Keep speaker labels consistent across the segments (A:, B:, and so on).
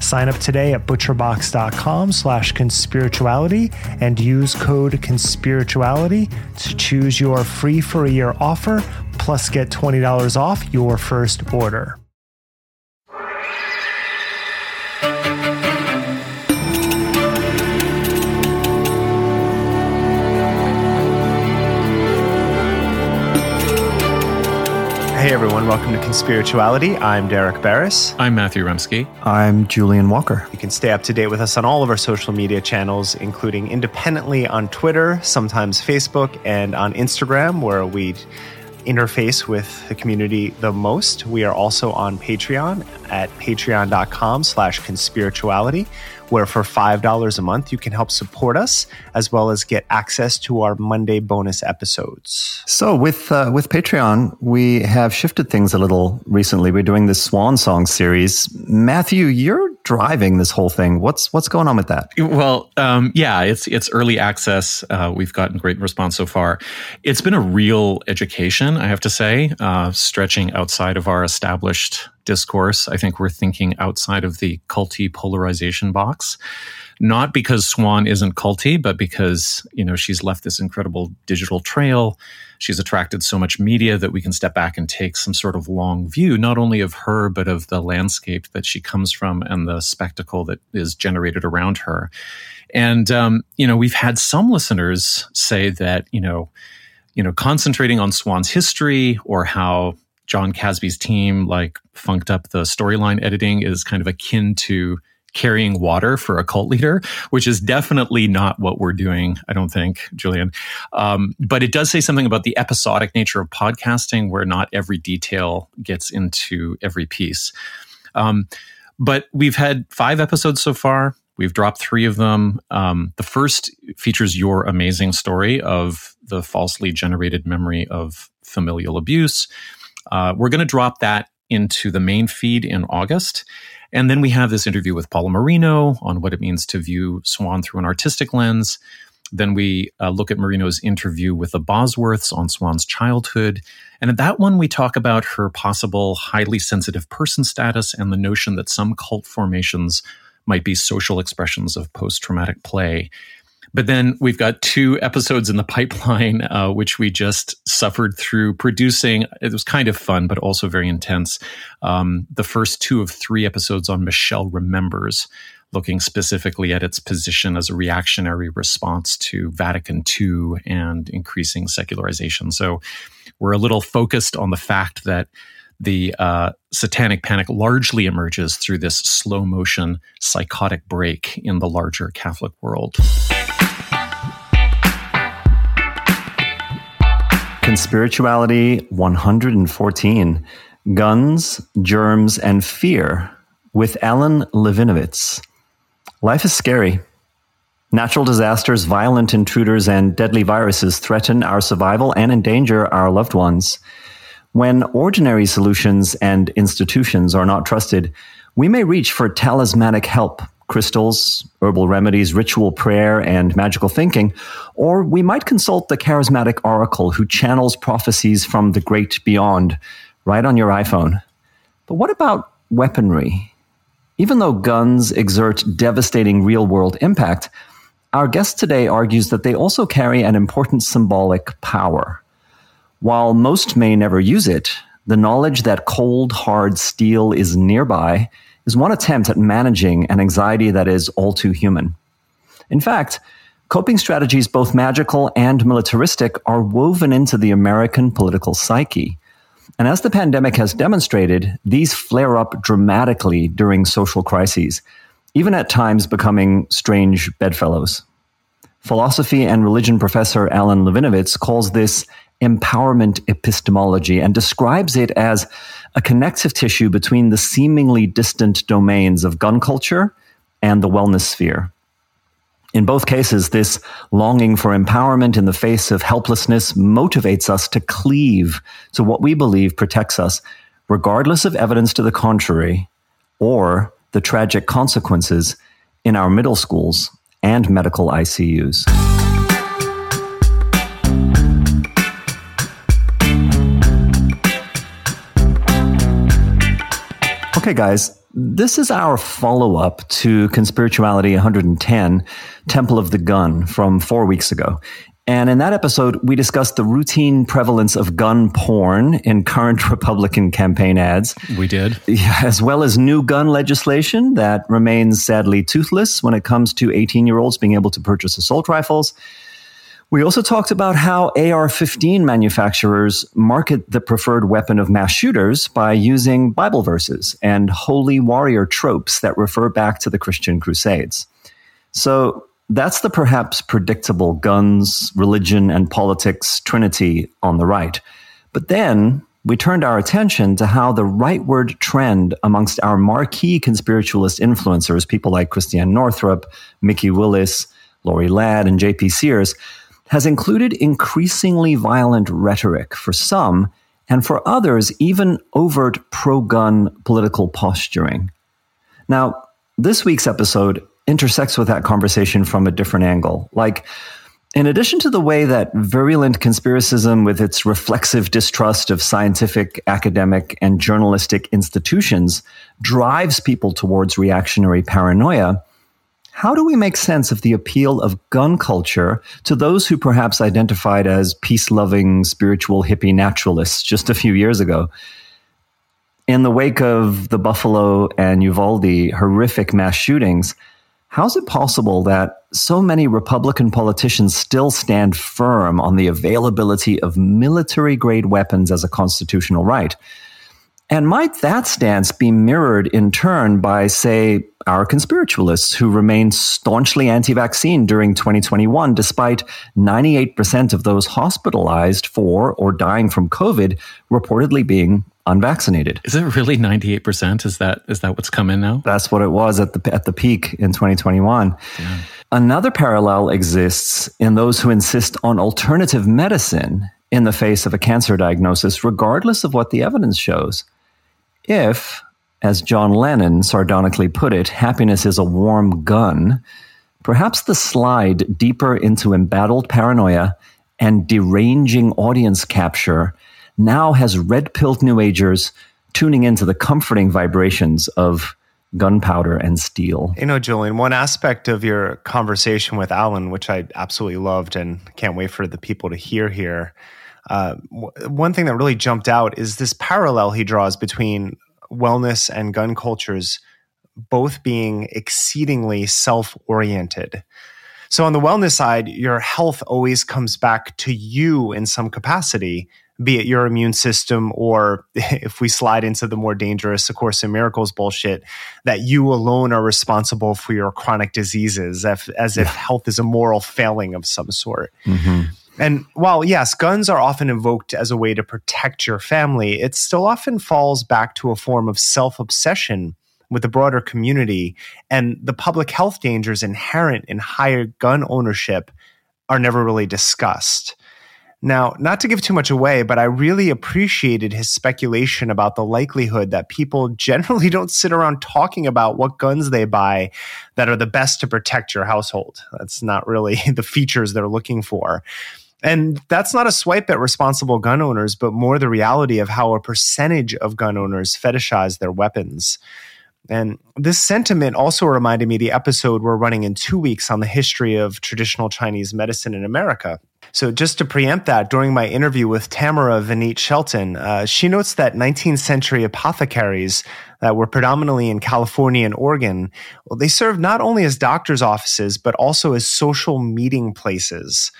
A: Sign up today at butcherbox.com slash conspirituality and use code conspirituality to choose your free for a year offer plus get $20 off your first order. Hey everyone, welcome to Conspirituality. I'm Derek Beres.
B: I'm Matthew Remski.
C: I'm Julian Walker.
A: You can stay up to date with us on all of our social media channels, including independently on Twitter, sometimes Facebook, and on Instagram, where we interface with the community the most. We are also on Patreon at patreon.com slash conspirituality where for $5 a month you can help support us as well as get access to our Monday bonus episodes.
C: So with uh, with Patreon, we have shifted things a little recently. We're doing this Swan Song series. Matthew, you're driving this whole thing. What's what's going on with that?
B: Well, um, yeah, it's it's early access. Uh, we've gotten great response so far. It's been a real education, I have to say, uh, stretching outside of our established discourse. I think we're thinking outside of the culty polarization box. Not because Swan isn't culty, but because, you know, she's left this incredible digital trail. She's attracted so much media that we can step back and take some sort of long view, not only of her, but of the landscape that she comes from and the spectacle that is generated around her. And, um, you know, we've had some listeners say that, you know, you know, concentrating on Swan's history or how Jon Kasbe's team like funked up the storyline editing is kind of akin to carrying water for a cult leader, which is definitely not what we're doing, I don't think, Julian. Um, but it does say something about the episodic nature of podcasting where not every detail gets into every piece. Um, but we've had five episodes so far. We've dropped three of them. Um, the first features your amazing story of the falsely generated memory of familial abuse. Uh, we're going to drop that into the main feed in August. And then we have this interview with Paolo Marino on what it means to view Swan through an artistic lens. Then we uh, look at Marino's interview with the Bosworths on Swan's childhood. And at that one, we talk about her possible highly sensitive person status and the notion that some cult formations might be social expressions of post traumatic play. But then we've got two episodes in the pipeline, uh, which we just suffered through producing. It was kind of fun, but also very intense. Um, the first two of three episodes on Michelle Remembers, looking specifically at its position as a reactionary response to Vatican II and increasing secularization. So we're a little focused on the fact that the uh, satanic panic largely emerges through this slow motion psychotic break in the larger Catholic world.
C: Conspirituality 114 Guns, Germs, and Fear with Alan Levinovitz. Life is scary. Natural disasters, violent intruders, and deadly viruses threaten our survival and endanger our loved ones. When ordinary solutions and institutions are not trusted, we may reach for talismanic help crystals, herbal remedies, ritual prayer, and magical thinking, or we might consult the charismatic oracle who channels prophecies from the great beyond right on your iPhone. But what about weaponry? Even though guns exert devastating real world impact, our guest today argues that they also carry an important symbolic power. While most may never use it, the knowledge that cold, hard steel is nearby is one attempt at managing an anxiety that is all too human. In fact, coping strategies, both magical and militaristic, are woven into the American political psyche. And as the pandemic has demonstrated, these flare up dramatically during social crises, even at times becoming strange bedfellows. Philosophy and religion professor Alan Levinovitz calls this empowerment epistemology and describes it as a connective tissue between the seemingly distant domains of gun culture and the wellness sphere. In both cases, this longing for empowerment in the face of helplessness motivates us to cleave to what we believe protects us, regardless of evidence to the contrary or the tragic consequences in our middle schools and medical ICUs. Okay, guys, this is our follow up to Conspirituality 110, Temple of the Gun, from four weeks ago. And in that episode, we discussed the routine prevalence of gun porn in current Republican campaign ads.
B: We did.
C: As well as new gun legislation that remains sadly toothless when it comes to 18 year olds being able to purchase assault rifles we also talked about how AR 15 manufacturers market the preferred weapon of mass shooters by using Bible verses and holy warrior tropes that refer back to the Christian Crusades. So that's the perhaps predictable guns, religion, and politics trinity on the right. But then we turned our attention to how the rightward trend amongst our marquee conspiritualist influencers, people like Christiane Northrup, Mikki Willis, Lori Ladd, and JP Sears, has included increasingly violent rhetoric for some, and for others, even overt pro gun political posturing. Now, this week's episode intersects with that conversation from a different angle. Like, in addition to the way that virulent conspiracism, with its reflexive distrust of scientific, academic, and journalistic institutions, drives people towards reactionary paranoia, how do we make sense of the appeal of gun culture to those who perhaps identified as peace loving, spiritual hippie naturalists just a few years ago? In the wake of the Buffalo and Uvalde horrific mass shootings, how is it possible that so many Republican politicians still stand firm on the availability of military grade weapons as a constitutional right? And might that stance be mirrored in turn by, say, our conspiritualists who remained staunchly anti vaccine during 2021, despite 98% of those hospitalized for or dying from COVID reportedly being unvaccinated?
B: Is it really 98%? Is that is that what's come in now?
C: That's what it was at the at the peak in 2021. Yeah. Another parallel exists in those who insist on alternative medicine in the face of a cancer diagnosis, regardless of what the evidence shows. If, as John Lennon sardonically put it, happiness is a warm gun, perhaps the slide deeper into embattled paranoia and deranging audience capture now has red pilled New Agers tuning into the comforting vibrations of gunpowder and steel.
D: You know, Julian, one aspect of your conversation with Alan, which I absolutely loved and can't wait for the people to hear here, uh, one thing that really jumped out is this parallel he draws between wellness and gun cultures both being exceedingly self oriented. So, on the wellness side, your health always comes back to you in some capacity, be it your immune system or if we slide into the more dangerous A Course in Miracles bullshit, that you alone are responsible for your chronic diseases, as, as if health is a moral failing of some sort. Mm-hmm. And while, yes, guns are often invoked as a way to protect your family, it still often falls back to a form of self obsession with the broader community. And the public health dangers inherent in higher gun ownership are never really discussed. Now, not to give too much away, but I really appreciated his speculation about the likelihood that people generally don't sit around talking about what guns they buy that are the best to protect your household. That's not really the features they're looking for. And that's not a swipe at responsible gun owners, but more the reality of how a percentage of gun owners fetishize their weapons. And this sentiment also reminded me the episode we're running in two weeks on the history of traditional Chinese medicine in America. So, just to preempt that, during my interview with Tamara Venit Shelton, uh, she notes that 19th century apothecaries that were predominantly in California and Oregon, well, they served not only as doctors' offices, but also as social meeting places.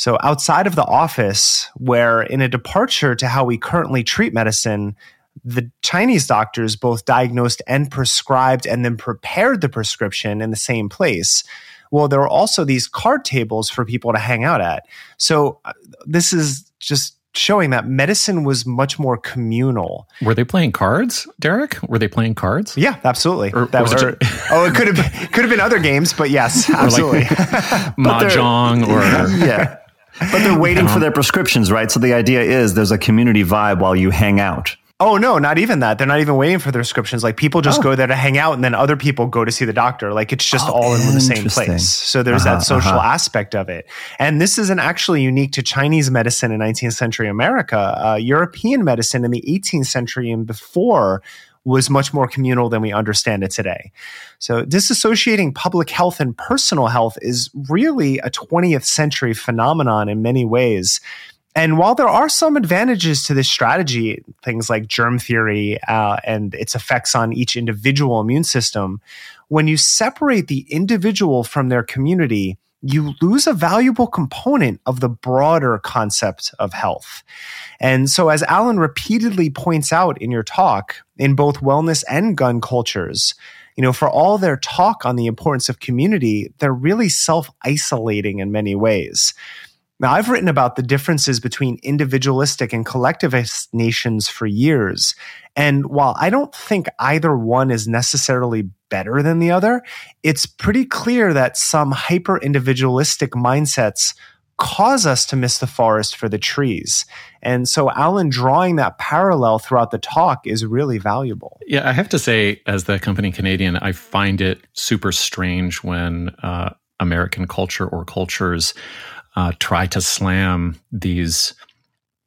D: So, outside of the office, where in a departure to how we currently treat medicine, the Chinese doctors both diagnosed and prescribed and then prepared the prescription in the same place well, there were also these card tables for people to hang out at. So uh, this is just showing that medicine was much more communal.
B: Were they playing cards, Derek? Were they playing cards?
D: Yeah, absolutely. Or, that were, it oh, it could have been, could have been other games, but yes, absolutely. like
B: mahjong or
C: yeah. But they're waiting for their prescriptions, right? So the idea is there's a community vibe while you hang out.
D: Oh no, not even that. They're not even waiting for their prescriptions. Like people just oh. go there to hang out, and then other people go to see the doctor. Like it's just oh, all in the same place. So there's uh-huh, that social uh-huh. aspect of it. And this isn't actually unique to Chinese medicine in 19th century America. Uh, European medicine in the 18th century and before was much more communal than we understand it today. So disassociating public health and personal health is really a 20th century phenomenon in many ways. And while there are some advantages to this strategy, things like germ theory uh, and its effects on each individual immune system, when you separate the individual from their community, you lose a valuable component of the broader concept of health. And so, as Alan repeatedly points out in your talk, in both wellness and gun cultures, you know, for all their talk on the importance of community, they're really self isolating in many ways. Now, I've written about the differences between individualistic and collectivist nations for years. And while I don't think either one is necessarily better than the other, it's pretty clear that some hyper individualistic mindsets cause us to miss the forest for the trees. And so Alan drawing that parallel throughout the talk is really valuable.
B: Yeah, I have to say, as the company Canadian, I find it super strange when uh, American culture or cultures uh, try to slam these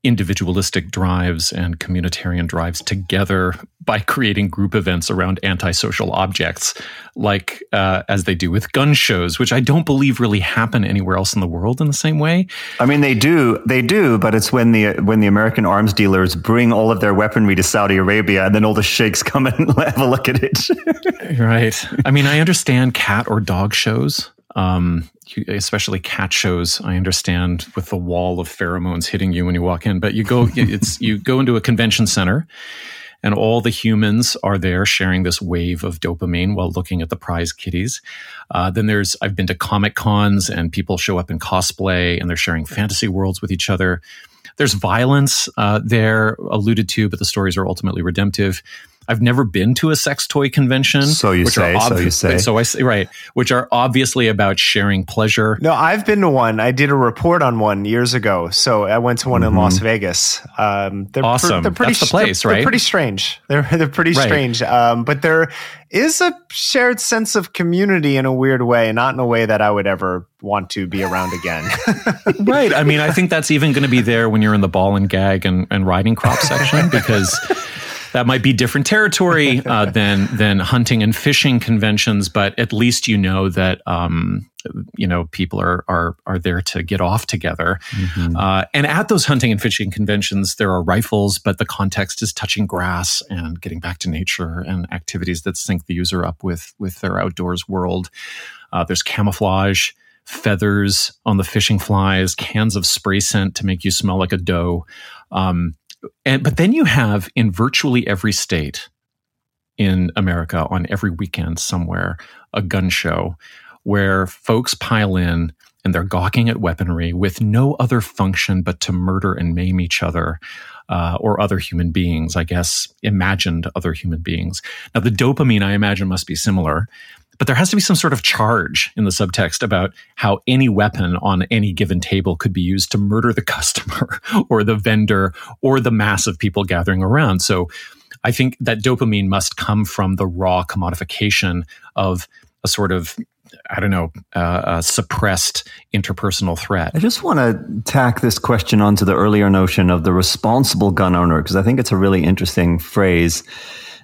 B: individualistic drives and communitarian drives together by creating group events around antisocial objects, like uh, as they do with gun shows, which I don't believe really happen anywhere else in the world in the same way.
C: I mean, they do, they do, but it's when the when the American arms dealers bring all of their weaponry to Saudi Arabia, and then all the sheikhs come and have a look at it.
B: right. I mean, I understand cat or dog shows. Um, especially cat shows i understand with the wall of pheromones hitting you when you walk in but you go it's you go into a convention center and all the humans are there sharing this wave of dopamine while looking at the prize kitties. Uh, then there's i've been to comic cons and people show up in cosplay and they're sharing fantasy worlds with each other. There's violence uh, there alluded to but the stories are ultimately redemptive I've never been to a sex toy convention.
C: So you say. Ob- so you say.
B: So I say right, which are obviously about sharing pleasure.
D: No, I've been to one. I did a report on one years ago. So I went to one mm-hmm. in Las Vegas.
B: Um, they're awesome. Pr- they're pretty. That's the place,
D: they're,
B: right?
D: They're pretty strange. They're they're pretty right. strange. Um, but there is a shared sense of community in a weird way, not in a way that I would ever want to be around again.
B: right. I mean, I think that's even going to be there when you're in the ball and gag and, and riding crop section because that might be different territory uh, than than hunting and fishing conventions, but at least you know that um, you know people are are are there to get off together. Mm-hmm. Uh, and at those hunting and fishing conventions, there are rifles, but the context is touching grass and getting back to nature and activities that sync the user up with with their outdoors world. Uh, there's camouflage feathers on the fishing flies, cans of spray scent to make you smell like a doe. Um, and but then you have in virtually every state in America on every weekend somewhere a gun show where folks pile in and they're gawking at weaponry with no other function but to murder and maim each other uh, or other human beings, I guess, imagined other human beings. Now, the dopamine, I imagine, must be similar. But there has to be some sort of charge in the subtext about how any weapon on any given table could be used to murder the customer or the vendor or the mass of people gathering around. So I think that dopamine must come from the raw commodification of a sort of I don't know, uh, suppressed interpersonal threat.
C: I just want to tack this question onto the earlier notion of the responsible gun owner, because I think it's a really interesting phrase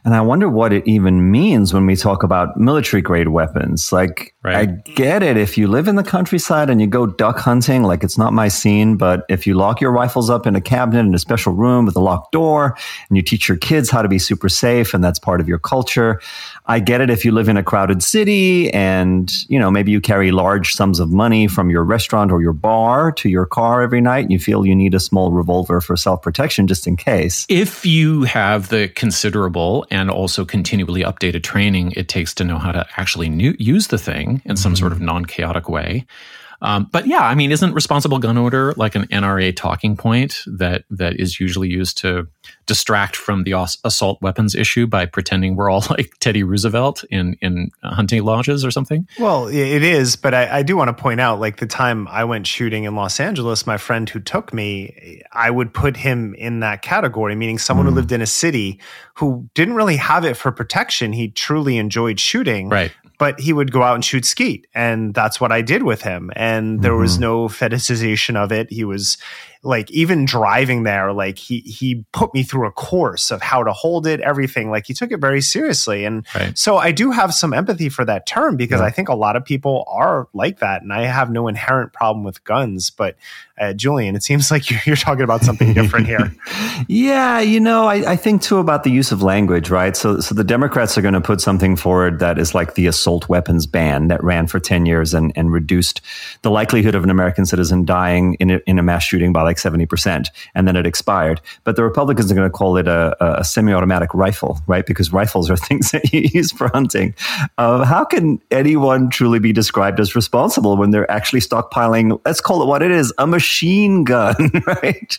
C: And I wonder what it even means when we talk about military grade weapons. Like, right. I get it if you live in the countryside and you go duck hunting, like it's not my scene, but if you lock your rifles up in a cabinet in a special room with a locked door and you teach your kids how to be super safe and that's part of your culture, I get it if you live in a crowded city and, you know, maybe you carry large sums of money from your restaurant or your bar to your car every night and you feel you need a small revolver for self protection just in case.
B: If you have the considerable and also continually updated training it takes to know how to actually new- use the thing in some mm-hmm. sort of non chaotic way, um, but yeah, I mean, isn't responsible gun order like an NRA talking point that that is usually used to distract from the assault weapons issue by pretending we're all like Teddy Roosevelt in in hunting lodges or something?
D: Well, it is, but I, I do want to point out, like the time I went shooting in Los Angeles, my friend who took me, I would put him in that category, meaning someone mm. who lived in a city who didn't really have it for protection. He truly enjoyed shooting,
B: right?
D: but he would go out and shoot skeet and that's what i did with him and there mm-hmm. was no fetishization of it he was like even driving there like he he put me through a course of how to hold it everything. Like he took it very seriously. And right. so i do have some empathy for that term because yeah. i think a lot of people are like that. And i have no inherent problem with guns. But uh, julian it seems like you're, you're talking about something different here.
C: Yeah you know I, I think too about the use of language right? So so the democrats are going to put something forward that is like the assault weapons ban that ran for 10 years and and reduced the likelihood of an american citizen dying in a, in a mass shooting by like 70%, and then it expired. But the Republicans are going to call it a, a semi automatic rifle, right? Because rifles are things that you use for hunting. Uh, how can anyone truly be described as responsible when they're actually stockpiling, let's call it what it is, a machine gun, right?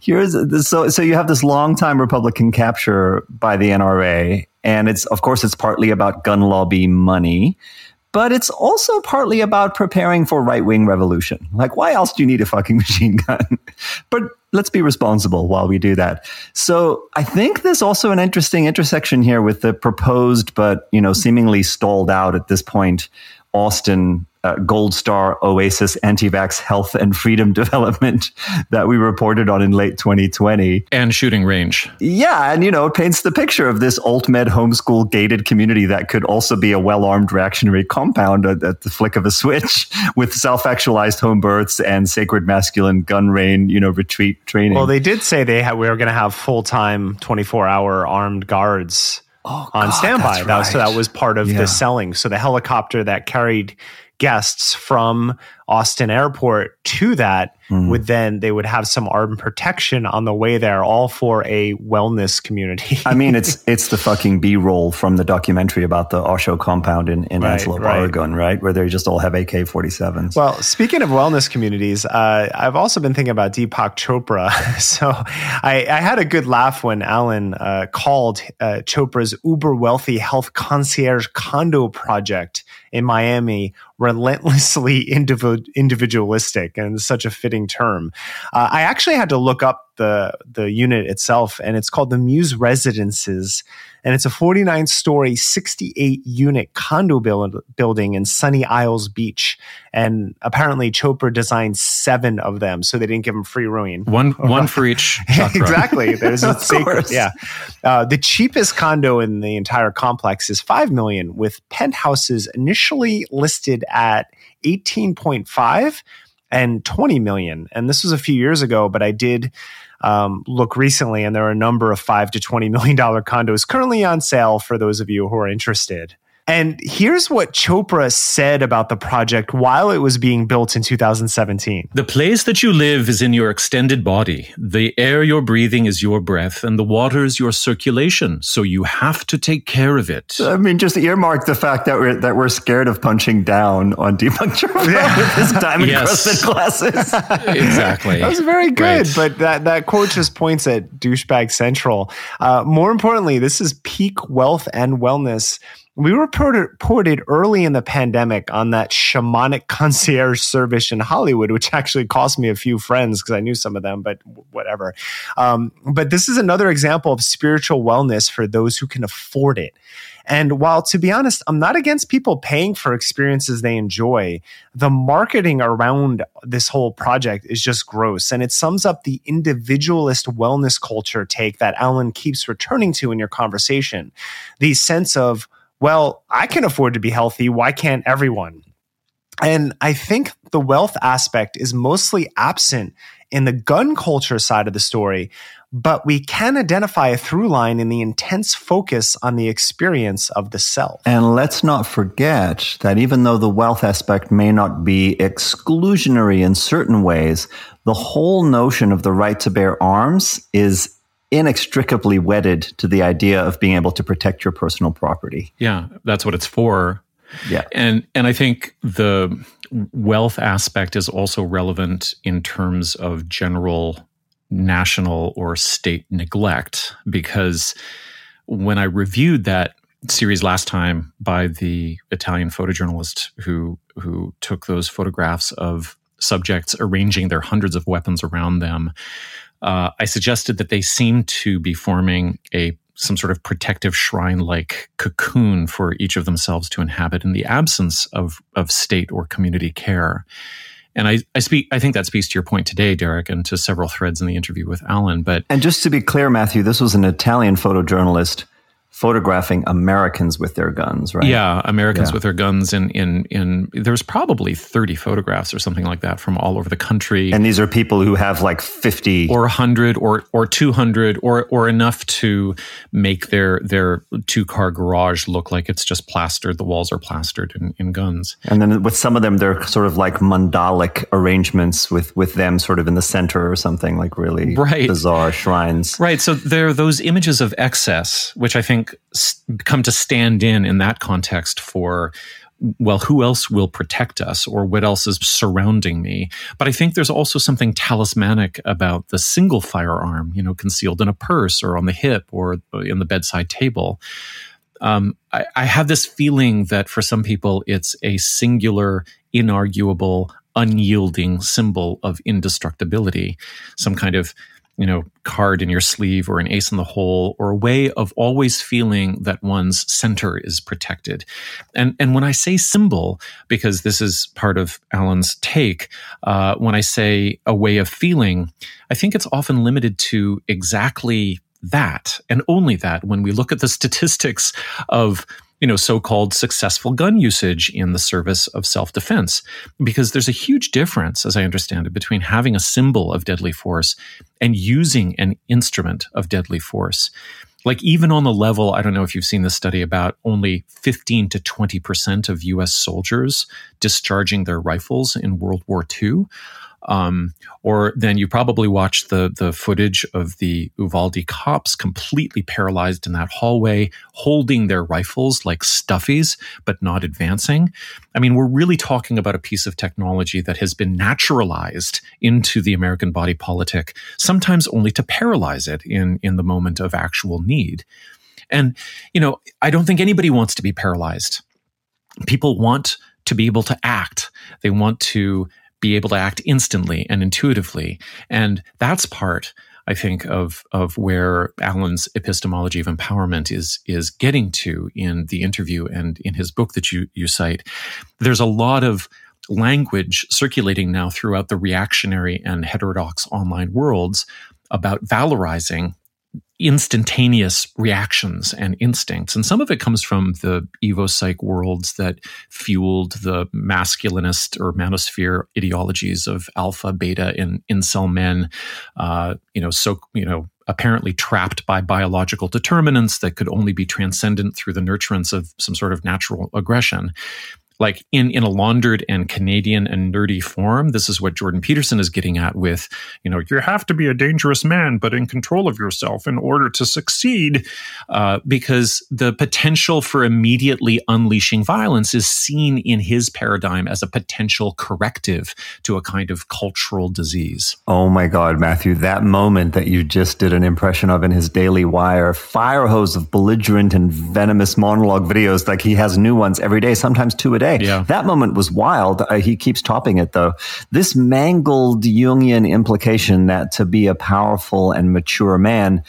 C: Here's so so you have this long time Republican capture by the NRA, and it's of course it's partly about gun lobby money but it's also partly about preparing for right wing revolution. Like, why else do you need a fucking machine gun? but let's be responsible while we do that. So I think there's also an interesting intersection here with the proposed, but you know, seemingly stalled out at this point, Austin uh, Gold Star Oasis anti-vax health and freedom development that we reported on in late 2020.
B: And shooting range.
C: Yeah, and you know, it paints the picture of this alt med homeschool gated community that could also be a well-armed reactionary compound at, at the flick of a switch with self-actualized home births and sacred masculine gun rain, you know, retreat training.
D: Well, they did say they ha- we were going to have full-time 24-hour armed guards. Oh, on God, standby. Right. That was, so that was part of yeah. the selling. So the helicopter that carried guests from Austin Airport to that mm. would then they would have some armed protection on the way there, all for a wellness community.
C: I mean, it's it's the fucking B roll from the documentary about the Osho compound in, in right, Antelope, right. Oregon, right, where they just all have AK forty sevens.
D: Well, speaking of wellness communities, uh, I've also been thinking about Deepak Chopra. so I, I, had a good laugh when Alan uh, called uh, Chopra's uber wealthy health concierge condo project in Miami relentlessly individual, individualistic and such a fitting term. Uh, I actually had to look up the the unit itself, and it's called the Muse Residences, and it's a 49 story, 68 unit condo build, building in Sunny Isles Beach. And apparently, Chopra designed seven of them, so they didn't give him free room.
B: One one for each.
D: exactly. There's a sacred. Yeah. Uh, the cheapest condo in the entire complex is five million, with penthouses initially listed at 18.5 and 20 million. And this was a few years ago, but I did um, look recently, and there are a number of five to $20 million condos currently on sale for those of you who are interested. And here's what Chopra said about the project while it was being built in 2017.
B: The place that you live is in your extended body. The air you're breathing is your breath, and the water is your circulation. So you have to take care of it.
C: I mean, just earmark the fact that we're that we're scared of punching down on Deepak Chopra yeah. with his diamond yes. glasses.
B: exactly.
D: That was very good, right. but that that quote just points at douchebag central. Uh, more importantly, this is peak wealth and wellness we reported, early in the pandemic on that shamanic concierge service in Hollywood, which actually cost me a few friends because I knew some of them, but whatever. Um, but this is another example of spiritual wellness for those who can afford it. And while to be honest, I'm not against people paying for experiences they enjoy, the marketing around this whole project is just gross. And it sums up the individualist wellness culture take that Alan keeps returning to in your conversation. The sense of, well, I can afford to be healthy. Why can't everyone? And I think the wealth aspect is mostly absent in the gun culture side of the story, but we can identify a through line in the intense focus on the experience of the self.
C: And let's not forget that even though the wealth aspect may not be exclusionary in certain ways, the whole notion of the right to bear arms is inextricably wedded to the idea of being able to protect your personal property.
B: Yeah, that's what it's for.
C: Yeah.
B: And and I think the wealth aspect is also relevant in terms of general national or state neglect because when I reviewed that series last time by the Italian photojournalist who who took those photographs of subjects arranging their hundreds of weapons around them, uh, I suggested that they seem to be forming a some sort of protective shrine like cocoon for each of themselves to inhabit in the absence of, of state or community care. And I, I speak I think that speaks to your point today, Derek, and to several threads in the interview with Alan. But
C: And just to be clear, Matthew, this was an Italian photojournalist photographing Americans with their guns, right?
B: Yeah, Americans yeah. with their guns in in in there's probably 30 photographs or something like that from all over the country.
C: And these are people who have like 50
B: or 100 or or 200 or or enough to make their their two-car garage look like it's just plastered, the walls are plastered in, in guns.
C: And then with some of them they're sort of like mandalic arrangements with with them sort of in the center or something like really
B: right.
C: bizarre shrines.
B: Right, so there are those images of excess which I think come to stand in in that context for well, who else will protect us or what else is surrounding me? But I think there's also something talismanic about the single firearm, you know, concealed in a purse or on the hip or in the bedside table. Um, I, I have this feeling that for some people, it's a singular, inarguable, unyielding symbol of indestructibility, some kind of you know, card in your sleeve or an ace in the hole or a way of always feeling that one's center is protected. And, and when I say symbol, because this is part of Alan's take, uh, when I say a way of feeling, I think it's often limited to exactly that and only that when we look at the statistics of you know, so-called successful gun usage in the service of self-defense. Because there's a huge difference, as I understand it, between having a symbol of deadly force and using an instrument of deadly force. Like even on the level, I don't know if you've seen this study about only 15 to 20% of US soldiers discharging their rifles in World War II. Um, or then you probably watched the the footage of the Uvalde cops completely paralyzed in that hallway, holding their rifles like stuffies, but not advancing. I mean, we're really talking about a piece of technology that has been naturalized into the American body politic, sometimes only to paralyze it in in the moment of actual need. And you know, I don't think anybody wants to be paralyzed. People want to be able to act. They want to be able to act instantly and intuitively. And that's part, I think, of of where Alan's epistemology of empowerment is is getting to in the interview and in his book that you you cite. There's a lot of language circulating now throughout the reactionary and heterodox online worlds about valorizing instantaneous reactions and instincts. And some of it comes from the evo-psych worlds that fueled the masculinist or manosphere ideologies of alpha, beta, and incel men. Uh, you know, so you know, apparently trapped by biological determinants that could only be transcendent through the nurturance of some sort of natural aggression like in in a laundered and Canadian and nerdy form. This is what Jordan Peterson is getting at with, you know, you have to be a dangerous man, but in control of yourself in order to succeed, uh, because the potential for immediately unleashing violence is seen in his paradigm as a potential corrective to a kind of cultural disease.
C: Oh my God, Matthew, that moment that you just did an impression of in his Daily Wire, fire hose of belligerent and venomous monologue videos, like he has new ones every day, sometimes two a day day.
B: Yeah.
C: That moment was wild. Uh, he keeps topping it though. This mangled Jungian implication that to be a powerful and mature man,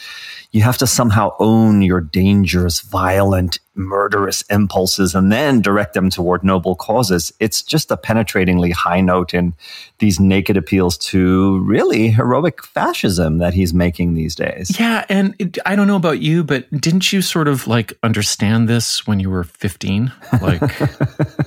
C: you have to somehow own your dangerous, violent, murderous impulses and then direct them toward noble causes. It's just a penetratingly high note in these naked appeals to really heroic fascism that he's making these days.
B: Yeah, and it, I don't know about you, but didn't you sort of like understand this when you were 15? Like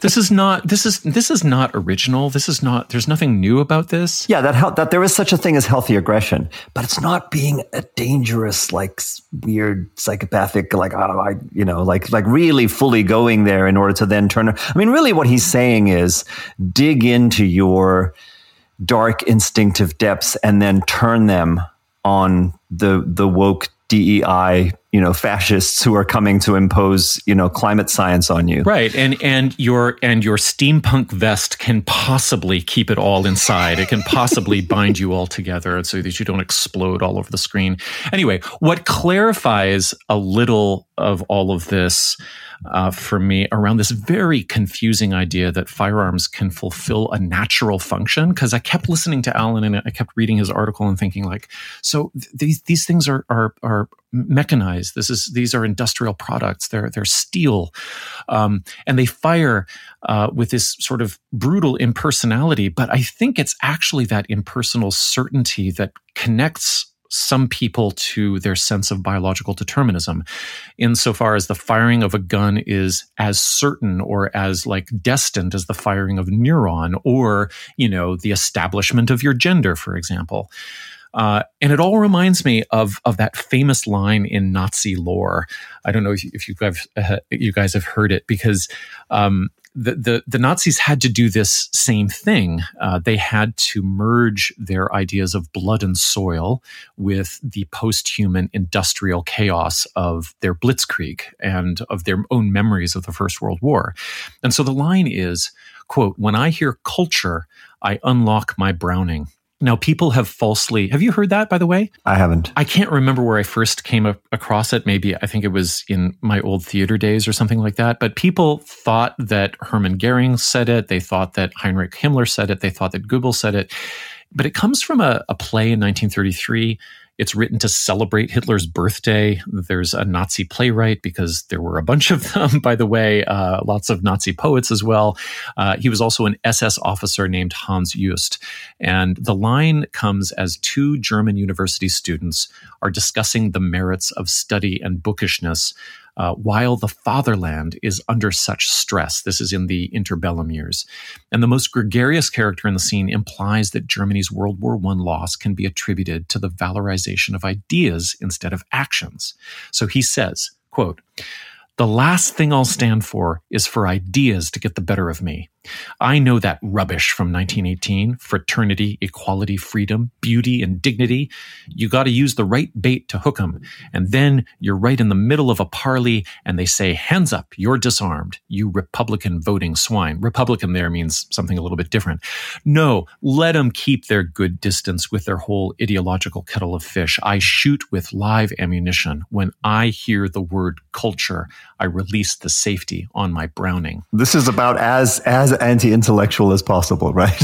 B: this is not this is this is not original. This is not there's nothing new about this.
C: Yeah, that that there is such a thing as healthy aggression, but it's not being a dangerous like weird psychopathic like I don't know, I, you know, like like really fully going there in order to then turn I mean really what he's saying is dig into your dark instinctive depths and then turn them on the the woke DEI, you know, fascists who are coming to impose, you know, climate science on you.
B: Right. And and your and your steampunk vest can possibly keep it all inside. It can possibly bind you all together so that you don't explode all over the screen. Anyway, what clarifies a little of all of this uh, for me around this very confusing idea that firearms can fulfill a natural function. Because I kept listening to Alan and I kept reading his article and thinking like, so th- these these things are are are mechanized. This is these are industrial products. They're they're steel, um, and they fire uh, with this sort of brutal impersonality. But I think it's actually that impersonal certainty that connects some people to their sense of biological determinism insofar as the firing of a gun is as certain or as like destined as the firing of neuron or you know the establishment of your gender for example uh, and it all reminds me of of that famous line in Nazi lore. I don't know if you, if you guys uh, you guys have heard it because um, the, the, the Nazis had to do this same thing. Uh, they had to merge their ideas of blood and soil with the post-human industrial chaos of their blitzkrieg and of their own memories of the First World War. And so the line is, quote, when I hear culture, I unlock my Browning. Now, people have falsely. Have you heard that, by the way?
C: I haven't.
B: I can't remember where I first came a- across it. Maybe I think it was in my old theater days or something like that. But people thought that Hermann Goering said it. They thought that Heinrich Himmler said it. They thought that Goebbels said it. But it comes from a, a play in 1933 it's written to celebrate Hitler's birthday. There's a Nazi playwright because there were a bunch of them, by the way, uh, lots of Nazi poets as well. Uh, he was also an SS officer named Hanns Johst. And the line comes as two German university students are discussing the merits of study and bookishness uh, while the fatherland is under such stress. This is in the interbellum years. And the most gregarious character in the scene implies that Germany's World War I loss can be attributed to the valorization of ideas instead of actions. So he says, quote, the last thing I'll stand for is for ideas to get the better of me. I know that rubbish from 1918 fraternity, equality, freedom, beauty, and dignity. You got to use the right bait to hook 'em. And then you're right in the middle of a parley and they say, hands up, you're disarmed, you Republican voting swine. Republican there means something a little bit different. No, let them keep their good distance with their whole ideological kettle of fish. I shoot with live ammunition. When I hear the word culture, I release the safety on my Browning.
C: This is about as, as anti-intellectual as possible, right?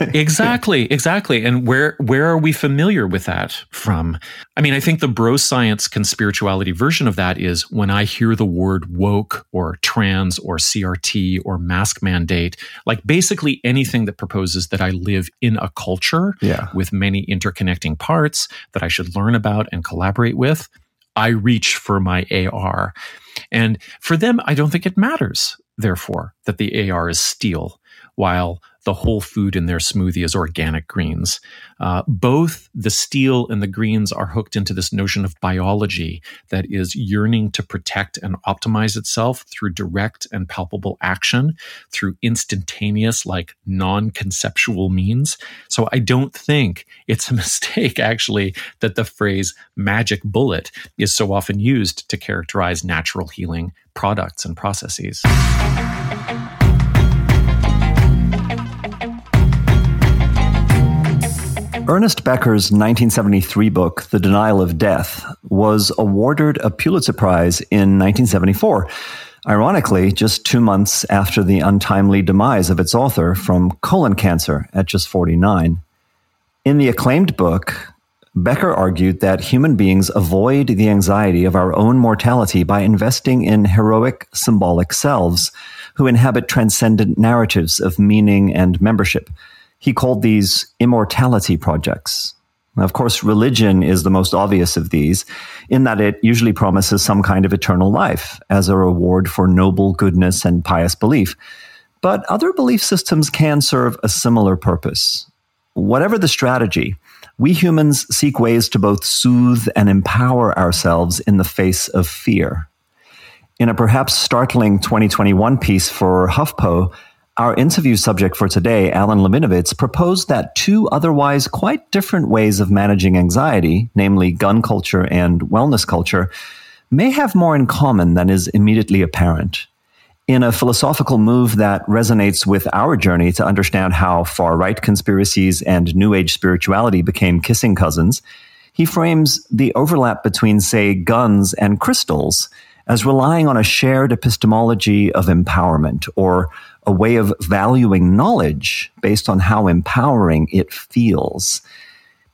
B: exactly, exactly. And where where are we familiar with that from? I mean, I think the bro science conspirituality version of that is when I hear the word woke or trans or CRT or mask mandate, like basically anything that proposes that I live in a culture
C: yeah.
B: with many interconnecting parts that I should learn about and collaborate with. I reach for my AR. And for them, I don't think it matters therefore, that the AR is steel, while the whole food in their smoothie is organic greens. Uh, both the steel and the greens are hooked into this notion of biology that is yearning to protect and optimize itself through direct and palpable action, through instantaneous, like non conceptual means. So I don't think it's a mistake, actually, that the phrase magic bullet is so often used to characterize natural healing products and processes.
C: Ernest Becker's 1973 book, The Denial of Death, was awarded a Pulitzer Prize in 1974. Ironically, just two months after the untimely demise of its author from colon cancer at just 49. In the acclaimed book, Becker argued that human beings avoid the anxiety of our own mortality by investing in heroic symbolic selves who inhabit transcendent narratives of meaning and membership. He called these immortality projects. Of course, religion is the most obvious of these, in that it usually promises some kind of eternal life as a reward for noble goodness and pious belief. But other belief systems can serve a similar purpose. Whatever the strategy, we humans seek ways to both soothe and empower ourselves in the face of fear. In a perhaps startling 2021 piece for HuffPo, our interview subject for today, Alan Levinovitz, proposed that two otherwise quite different ways of managing anxiety, namely gun culture and wellness culture, may have more in common than is immediately apparent. In a philosophical move that resonates with our journey to understand how far right conspiracies and New Age spirituality became kissing cousins, he frames the overlap between, say, guns and crystals as relying on a shared epistemology of empowerment or a way of valuing knowledge based on how empowering it feels.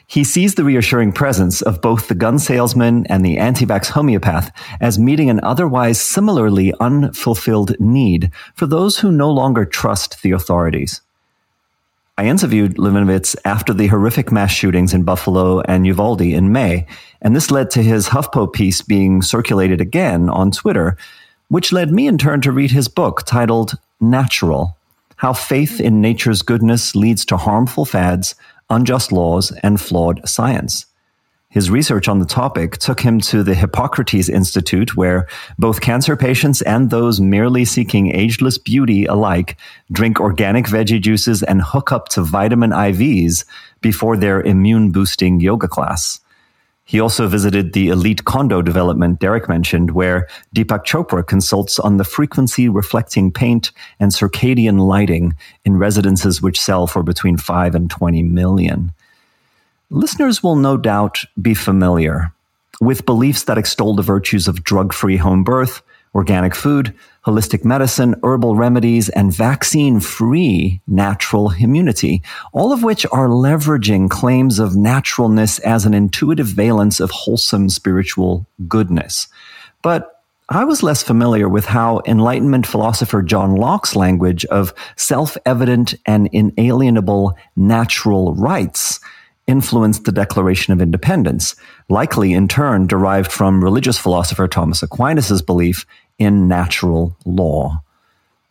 C: He sees the reassuring presence of both the gun salesman and the anti-vax homeopath as meeting an otherwise similarly unfulfilled need for those who no longer trust the authorities. I interviewed Levinovitz after the horrific mass shootings in Buffalo and Uvalde in May, and this led to his HuffPo piece being circulated again on Twitter, which led me in turn to read his book titled Natural How Faith in Nature's Goodness Leads to Harmful Fads, Unjust Laws, and Flawed Science. His research on the topic took him to the Hippocrates Institute, where both cancer patients and those merely seeking ageless beauty alike drink organic veggie juices and hook up to vitamin IVs before their immune boosting yoga class. He also visited the elite condo development Derek mentioned, where Deepak Chopra consults on the frequency reflecting paint and circadian lighting in residences which sell for between 5 and 20 million. Listeners will no doubt be familiar with beliefs that extol the virtues of drug free home birth, organic food, holistic medicine, herbal remedies, and vaccine free natural immunity, all of which are leveraging claims of naturalness as an intuitive valence of wholesome spiritual goodness. But I was less familiar with how Enlightenment philosopher John Locke's language of self evident and inalienable natural rights influenced the Declaration of Independence, likely in turn derived from religious philosopher Thomas Aquinas' belief in natural law.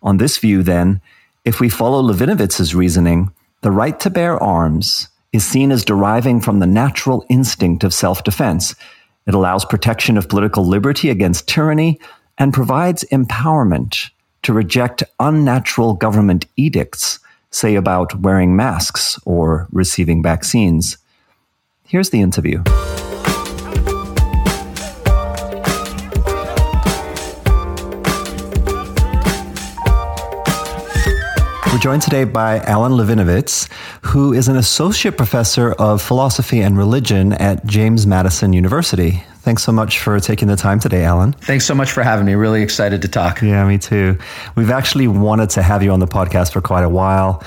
C: On this view, then, if we follow Levinovitz's reasoning, the right to bear arms is seen as deriving from the natural instinct of self defense. It allows protection of political liberty against tyranny and provides empowerment to reject unnatural government edicts, say about wearing masks or receiving vaccines. Here's the interview. Joined today by Alan Levinovitz, who is an associate professor of philosophy and religion at James Madison University. Thanks so much for taking the time today, Alan.
E: Thanks so much for having me. Really excited to talk.
C: Yeah, me too. We've actually wanted to have you on the podcast for quite a while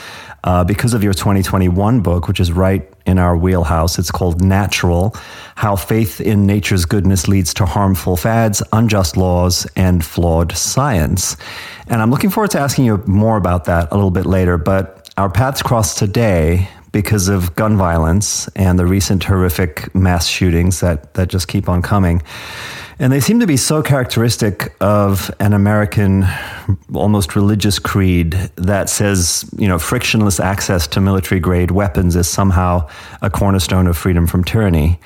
C: uh, because of your 2021 book, which is right in our wheelhouse. It's called Natural How Faith in Nature's Goodness Leads to Harmful Fads, Unjust Laws, and Flawed Science. And I'm looking forward to asking you more about that a little bit later. But our paths cross today because of gun violence and the recent horrific mass shootings that, that just keep on coming. And they seem to be so characteristic of an American, almost religious creed that says, you know, frictionless access to military grade weapons is somehow a cornerstone of freedom from tyranny.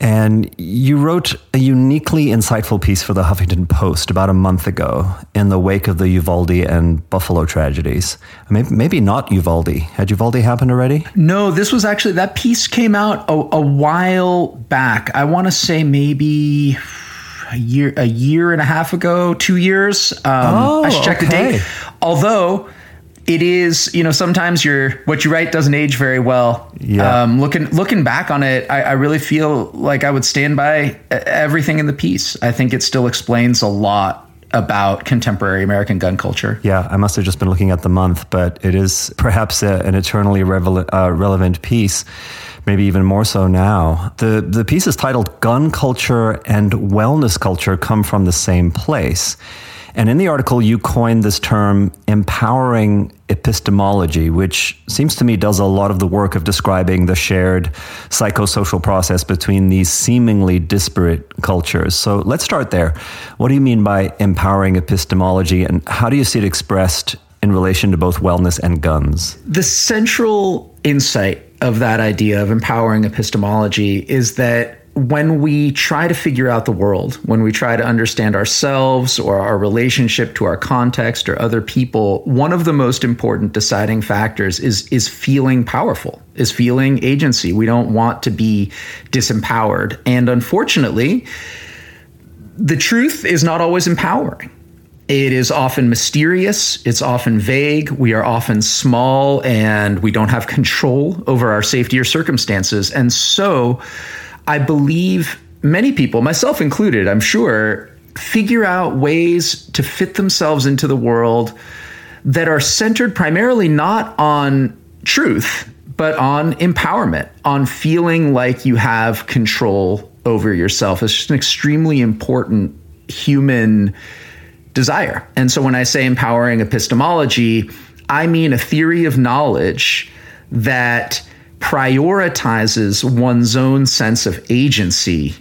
C: And you wrote a uniquely insightful piece for the Huffington Post about a month ago in the wake of the Uvalde and Buffalo tragedies. Maybe, maybe not Uvalde. Had Uvalde happened already?
E: No, this was actually, that piece came out a, a while back. I want to say maybe a year a year and a half ago, two years. Um,
C: oh,
E: I should check
C: okay.
E: the date. Although it is, you know, sometimes your what you write doesn't age very well.
C: Yeah.
E: Um, looking looking back on it, I, I really feel like I would stand by everything in the piece. I think it still explains a lot about contemporary American gun culture.
C: Yeah, I must have just been looking at the month, but it is perhaps a, an eternally revel- uh, relevant piece maybe even more so now. The the piece is titled Gun Culture and Wellness Culture Come from the Same Place. And in the article, you coined this term empowering epistemology, which seems to me does a lot of the work of describing the shared psychosocial process between these seemingly disparate cultures. So let's start there. What do you mean by empowering epistemology, and how do you see it expressed in relation to both wellness and guns?
E: The central insight of that idea of empowering epistemology is that when we try to figure out the world, when we try to understand ourselves or our relationship to our context or other people, one of the most important deciding factors is is feeling powerful, is feeling agency. We don't want to be disempowered. And unfortunately, the truth is not always empowering. It is often mysterious, it's often vague, we are often small and we don't have control over our safety or circumstances. And so I believe many people, myself included, I'm sure, figure out ways to fit themselves into the world that are centered primarily not on truth, but on empowerment, on feeling like you have control over yourself. It's just an extremely important human desire. And so when I say empowering epistemology, I mean a theory of knowledge that prioritizes one's own sense of agency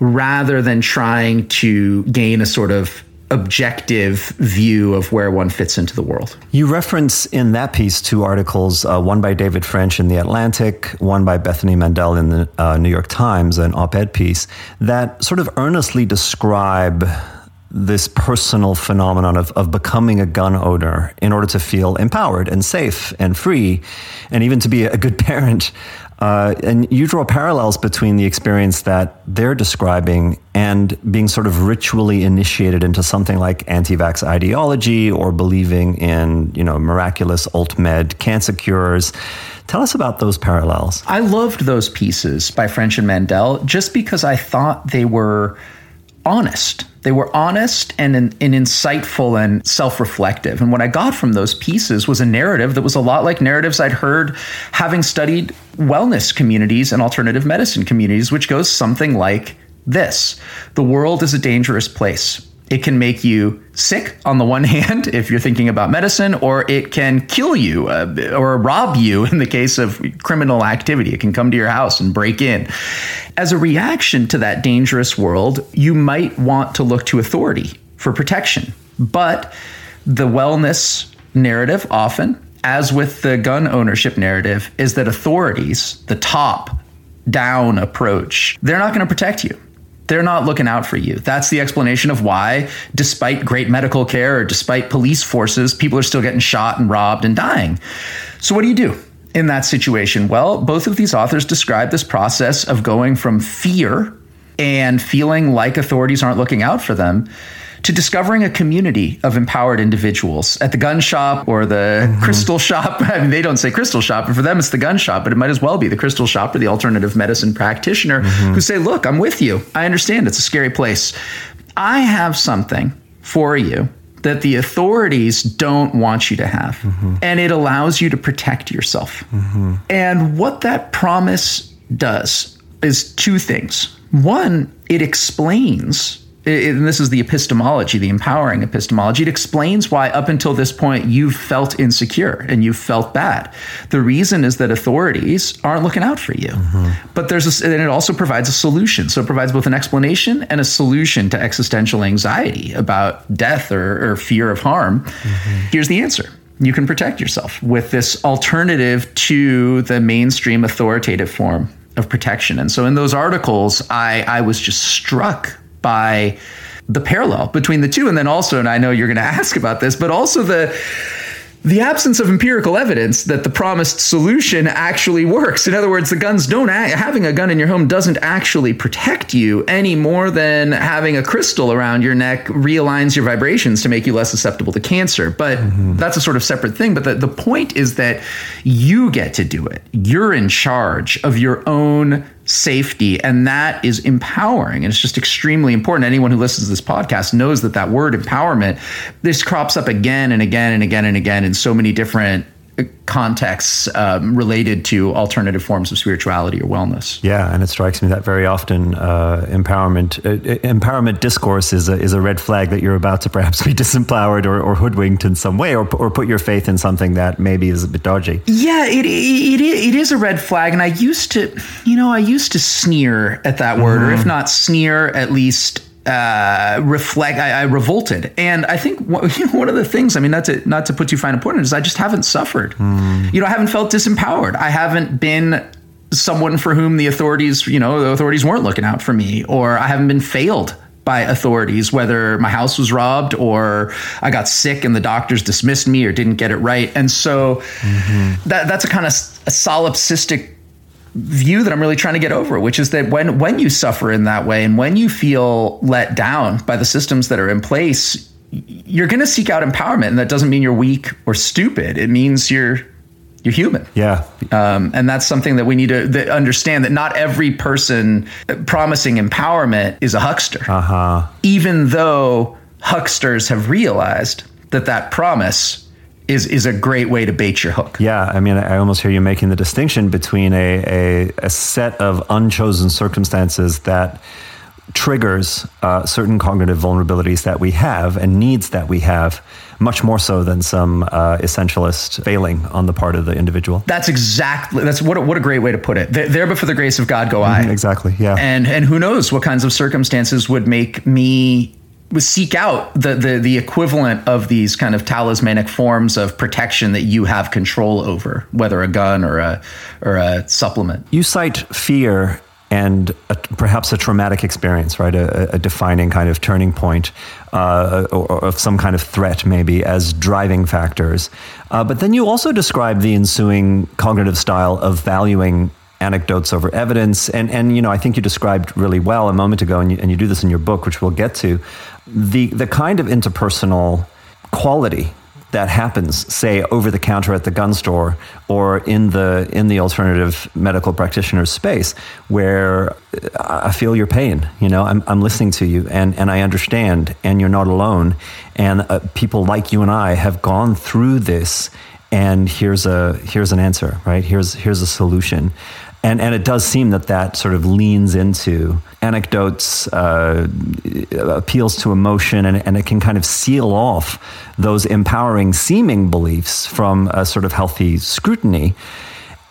E: rather than trying to gain a sort of objective view of where one fits into the world.
C: You reference in that piece two articles, uh, one by David French in The Atlantic, one by Bethany Mandel in the uh, New York Times, an op ed piece, that sort of earnestly describe this personal phenomenon of, of becoming a gun owner in order to feel empowered and safe and free, and even to be a good parent. Uh, and you draw parallels between the experience that they're describing and being sort of ritually initiated into something like anti-vax ideology or believing in, you know, miraculous alt med cancer cures. Tell us about those parallels.
E: I loved those pieces by French and Mandel just because I thought they were honest. They were honest and, and, insightful and self reflective. And what I got from those pieces was a narrative that was a lot like narratives I'd heard having studied wellness communities and alternative medicine communities, which goes something like this The world is a dangerous place. It can make you sick on the one hand if you're thinking about medicine, or it can kill you uh, or rob you in the case of criminal activity. It can come to your house and break in. As a reaction to that dangerous world, you might want to look to authority for protection. But the wellness narrative often, as with the gun ownership narrative, is that authorities, the top down approach, they're not going to protect you they're not looking out for you. That's the explanation of why, despite great medical care or despite police forces, people are still getting shot and robbed and dying. So, what do you do in that situation? Well, both of these authors describe this process of going from fear and feeling like authorities aren't looking out for them to discovering a community of empowered individuals at the gun shop or the mm-hmm. crystal shop. I mean, they don't say crystal shop, but for them, it's the gun shop, but it might as well be the crystal shop or the alternative medicine practitioner mm-hmm. who say, Look, I'm with you. I understand it's a scary place. I have something for you that the authorities don't want you to have. Mm-hmm. And it allows you to protect yourself. Mm-hmm. And what that promise does is two things. One, it explains and this is the epistemology, the empowering epistemology. It explains why, up until this point, you've felt insecure and you've felt bad. The reason is that authorities aren't looking out for you. Mm-hmm. But there's a, and it also provides a solution. So it provides both an explanation and a solution to existential anxiety about death or, or fear of harm. Mm-hmm. Here's the answer you can protect yourself with this alternative to the mainstream authoritative form of protection. And so in those articles, I, I was just struck by the parallel between the two and then also and I know you're going to ask about this but also the the absence of empirical evidence that the promised solution actually works. In other words, the guns don't having a gun in your home doesn't actually protect you any more than having a crystal around your neck realigns your vibrations to make you less susceptible to cancer. But mm-hmm. that's a sort of separate thing. But the, the point is that you get to do it. You're in charge of your own safety and that is empowering and it's just extremely important. Anyone who listens to this podcast knows that that word empowerment this crops up again and again and again and again in so many different contexts um, related to alternative forms of spirituality or wellness.
C: Yeah, and it strikes me that very often uh, empowerment uh, empowerment discourse is a, is a red flag that you're about to perhaps be disempowered or, or hoodwinked in some way, or, or put your faith in something that maybe is a bit dodgy.
E: Yeah, it, it, it is a red flag, and I used to, you know, I used to sneer at that word, mm-hmm. or if not sneer, at least uh, reflect. I, I, revolted, and I think you know, one of the things. I mean, not to not to put too fine a point on it, is I just haven't suffered. Mm. You know, I haven't felt disempowered. I haven't been someone for whom the authorities, you know, the authorities weren't looking out for me, or I haven't been failed by authorities, whether my house was robbed or I got sick and the doctors dismissed me or didn't get it right. And so mm-hmm. that that's a kind of a solipsistic view that I'm really trying to get over, which is that when when you suffer in that way and when you feel let down by the systems that are in place, you're going to seek out empowerment, and that doesn't mean you're weak or stupid. It means you're you're human.
C: Yeah,
E: um, and that's something that we need to that understand that not every person promising empowerment is a huckster.
C: Uh-huh.
E: Even though hucksters have realized that that promise is is a great way to bait your hook.
C: Yeah, I mean, I almost hear you making the distinction between a a, a set of unchosen circumstances that triggers uh, certain cognitive vulnerabilities that we have and needs that we have much more so than some uh, essentialist failing on the part of the individual.
E: That's exactly that's what a, what a great way to put it. There, but for the grace of God, go I.
C: Mm-hmm, exactly. Yeah.
E: And and who knows what kinds of circumstances would make me seek out the, the the equivalent of these kind of talismanic forms of protection that you have control over, whether a gun or a or a supplement.
C: You cite fear and a, perhaps a traumatic experience, right? A, a defining kind of turning point uh, of some kind of threat, maybe, as driving factors. Uh, but then you also describe the ensuing cognitive style of valuing anecdotes over evidence. And, and you know, I think you described really well a moment ago, and you, and you do this in your book, which we'll get to, the the kind of interpersonal quality that happens, say over the counter at the gun store or in the in the alternative medical practitioner space, where I feel your pain. You know, I'm I'm listening to you and and I understand, and you're not alone. And uh, people like you and I have gone through this, and here's a here's an answer, right? Here's here's a solution. And, and it does seem that that sort of leans into anecdotes, uh, appeals to emotion, and, and it can kind of seal off those empowering seeming beliefs from a sort of healthy scrutiny.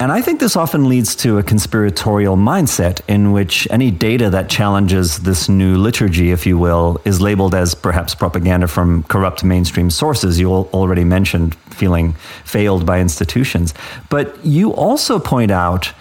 C: And I think this often leads to a conspiratorial mindset in which any data that challenges this new liturgy, if you will, is labeled as perhaps propaganda from corrupt mainstream sources. You already mentioned feeling failed by institutions. But you also point out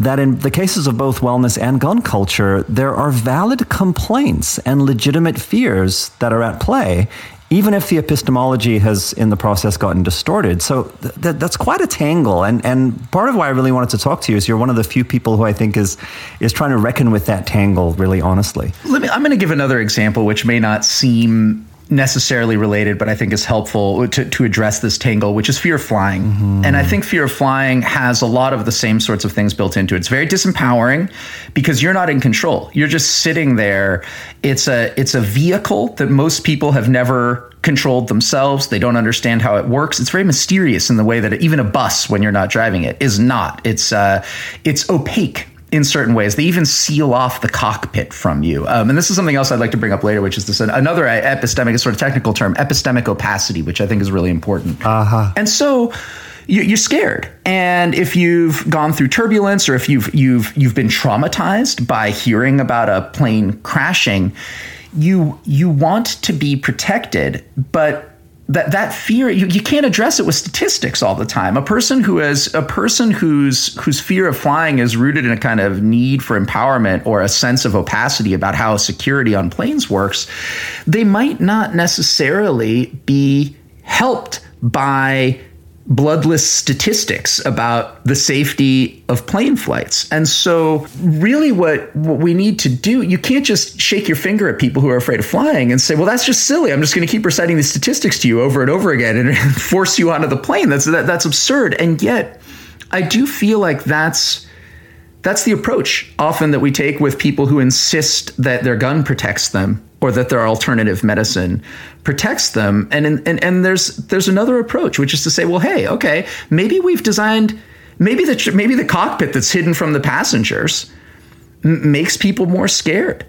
C: that in the cases of both wellness and gun culture, there are valid complaints and legitimate fears that are at play, even if the epistemology has in the process gotten distorted. So th- that's quite a tangle. And, and part of why I really wanted to talk to you is you're one of the few people who I think is, is trying to reckon with that tangle really honestly.
E: Let me, I'm going to give another example, which may not seem necessarily related, but I think is helpful to, to address this tangle, which is fear of flying. Mm-hmm. And I think fear of flying has a lot of the same sorts of things built into it. It's very disempowering because you're not in control. You're just sitting there. It's a it's a vehicle that most people have never controlled themselves. They don't understand how it works. It's very mysterious in the way that even a bus, when you're not driving it, is not. It's uh, it's opaque in certain ways. They even seal off the cockpit from you. Um, and this is something else I'd like to bring up later, which is this another epistemic, sort of technical term, epistemic opacity, which I think is really important.
C: Uh-huh.
E: And so you, are scared, and if you've gone through turbulence or if you've you've you've been traumatized by hearing about a plane crashing, you you want to be protected, but that that fear you, you can't address it with statistics all the time. A person who is a person whose whose fear of flying is rooted in a kind of need for empowerment or a sense of opacity about how security on planes works they might not necessarily be helped by bloodless statistics about the safety of plane flights. And so really what what we need to do, you can't just shake your finger at people who are afraid of flying and say, "Well, that's just silly. I'm just going to keep reciting these statistics to you over and over again and force you onto the plane." That's that, that's absurd. And yet I do feel like that's That's the approach often that we take with people who insist that their gun protects them or that their alternative medicine protects them. And, and, and there's, there's another approach, which is to say, well, hey, okay, maybe we've designed, maybe the, maybe the cockpit that's hidden from the passengers m- makes people more scared.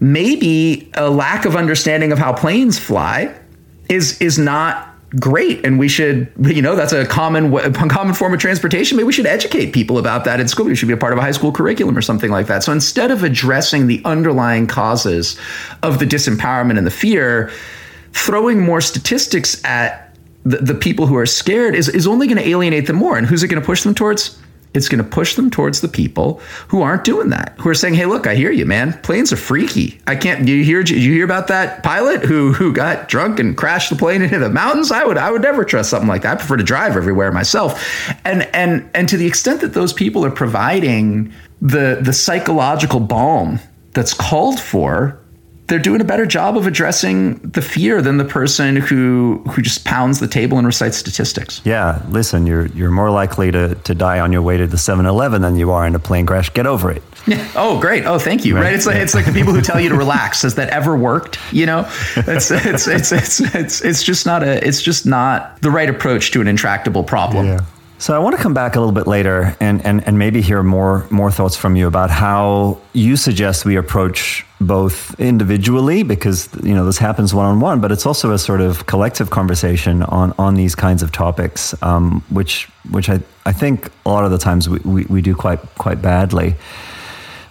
E: Maybe a lack of understanding of how planes fly is, is not great and we should you know that's a common a common form of transportation. Maybe we should educate people about that in school. It should be a part of a high school curriculum or something like that. So instead of addressing the underlying causes of the disempowerment and the fear throwing more statistics at the, the people who are scared is, is only going to alienate them more. And who's it going to push them towards it's going to push them towards the people who aren't doing that, who are saying, "Hey, look, I hear you, man. Planes are freaky. I can't. Do you hear? You hear about that pilot who who got drunk and crashed the plane into the mountains? I would I would never trust something like that. I prefer to drive everywhere myself." And and and to the extent that those people are providing the the psychological balm that's called for they're doing a better job of addressing the fear than the person who who just pounds the table and recites statistics.
C: Yeah, listen, you're you're more likely to, to die on your way to the 7-Eleven than you are in a plane crash. Get over it.
E: Yeah. Oh, great. Oh, thank you. Right. right? It's like it's like the people who tell you to relax. Has that ever worked? You know, it's it's it's it's it's, it's just not a it's just not the right approach to an intractable problem.
C: Yeah. So I want to come back a little bit later and, and, and maybe hear more more thoughts from you about how you suggest we approach both individually because you know this happens one on one, but it's also a sort of collective conversation on on these kinds of topics, um, which which I, I think a lot of the times we, we, we do quite quite badly.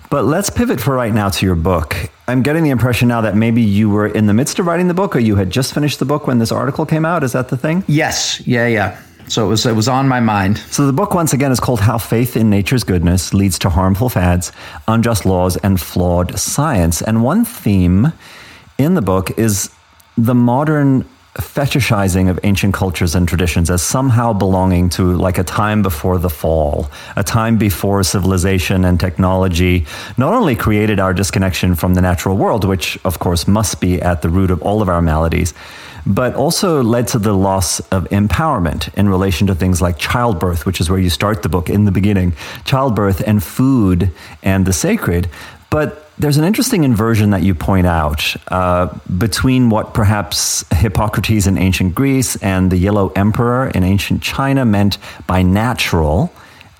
C: But let's pivot for right now to your book. I'm getting the impression now that maybe you were in the midst of writing the book or you had just finished the book when this article came out. Is that the thing?
E: Yes. Yeah, yeah. So it was it was on my mind.
C: So the book once again is called How Faith in Nature's Goodness Leads to Harmful Fads, Unjust Laws and Flawed Science. And one theme in the book is the modern fetishizing of ancient cultures and traditions as somehow belonging to like a time before the fall, a time before civilization and technology not only created our disconnection from the natural world, which of course must be at the root of all of our maladies, but also led to the loss of empowerment in relation to things like childbirth, which is where you start the book in the beginning childbirth and food and the sacred. But there's an interesting inversion that you point out uh, between what perhaps Hippocrates in ancient Greece and the Yellow Emperor in ancient China meant by natural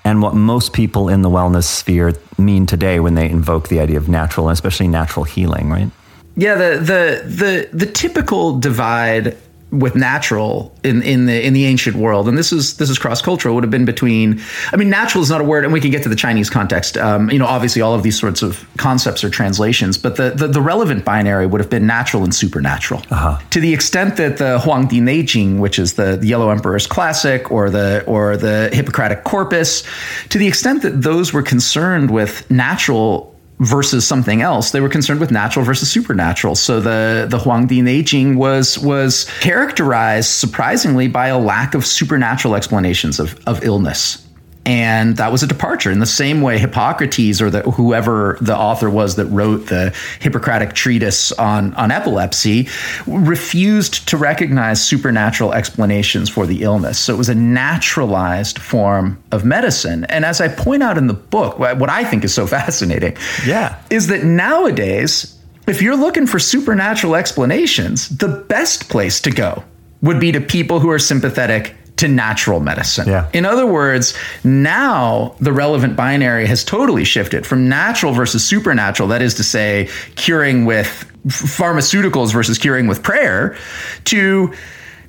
C: and what most people in the wellness sphere mean today when they invoke the idea of natural and especially natural healing, right?
E: Yeah, the the the the typical divide with natural in, in the in the ancient world, and this is this is cross cultural, would have been between. I mean, natural is not a word, and we can get to the Chinese context. Um, you know, obviously, all of these sorts of concepts are translations, but the the, the relevant binary would have been natural and supernatural. Uh-huh. To the extent that the Huangdi Neijing, which is the, the Yellow Emperor's classic, or the or the Hippocratic Corpus, to the extent that those were concerned with natural versus something else. They were concerned with natural versus supernatural. So the the Huangdi Neijing was was characterized surprisingly by a lack of supernatural explanations of, of illness and that was a departure. In the same way hippocrates or the, whoever the author was that wrote the hippocratic treatise on, on epilepsy refused to recognize supernatural explanations for the illness. So it was a naturalized form of medicine. And as i point out in the book what i think is so fascinating
C: yeah.
E: is that nowadays if you're looking for supernatural explanations the best place to go would be to people who are sympathetic to natural medicine.
C: Yeah.
E: In other words, now the relevant binary has totally shifted from natural versus supernatural, that is to say, curing with pharmaceuticals versus curing with prayer, to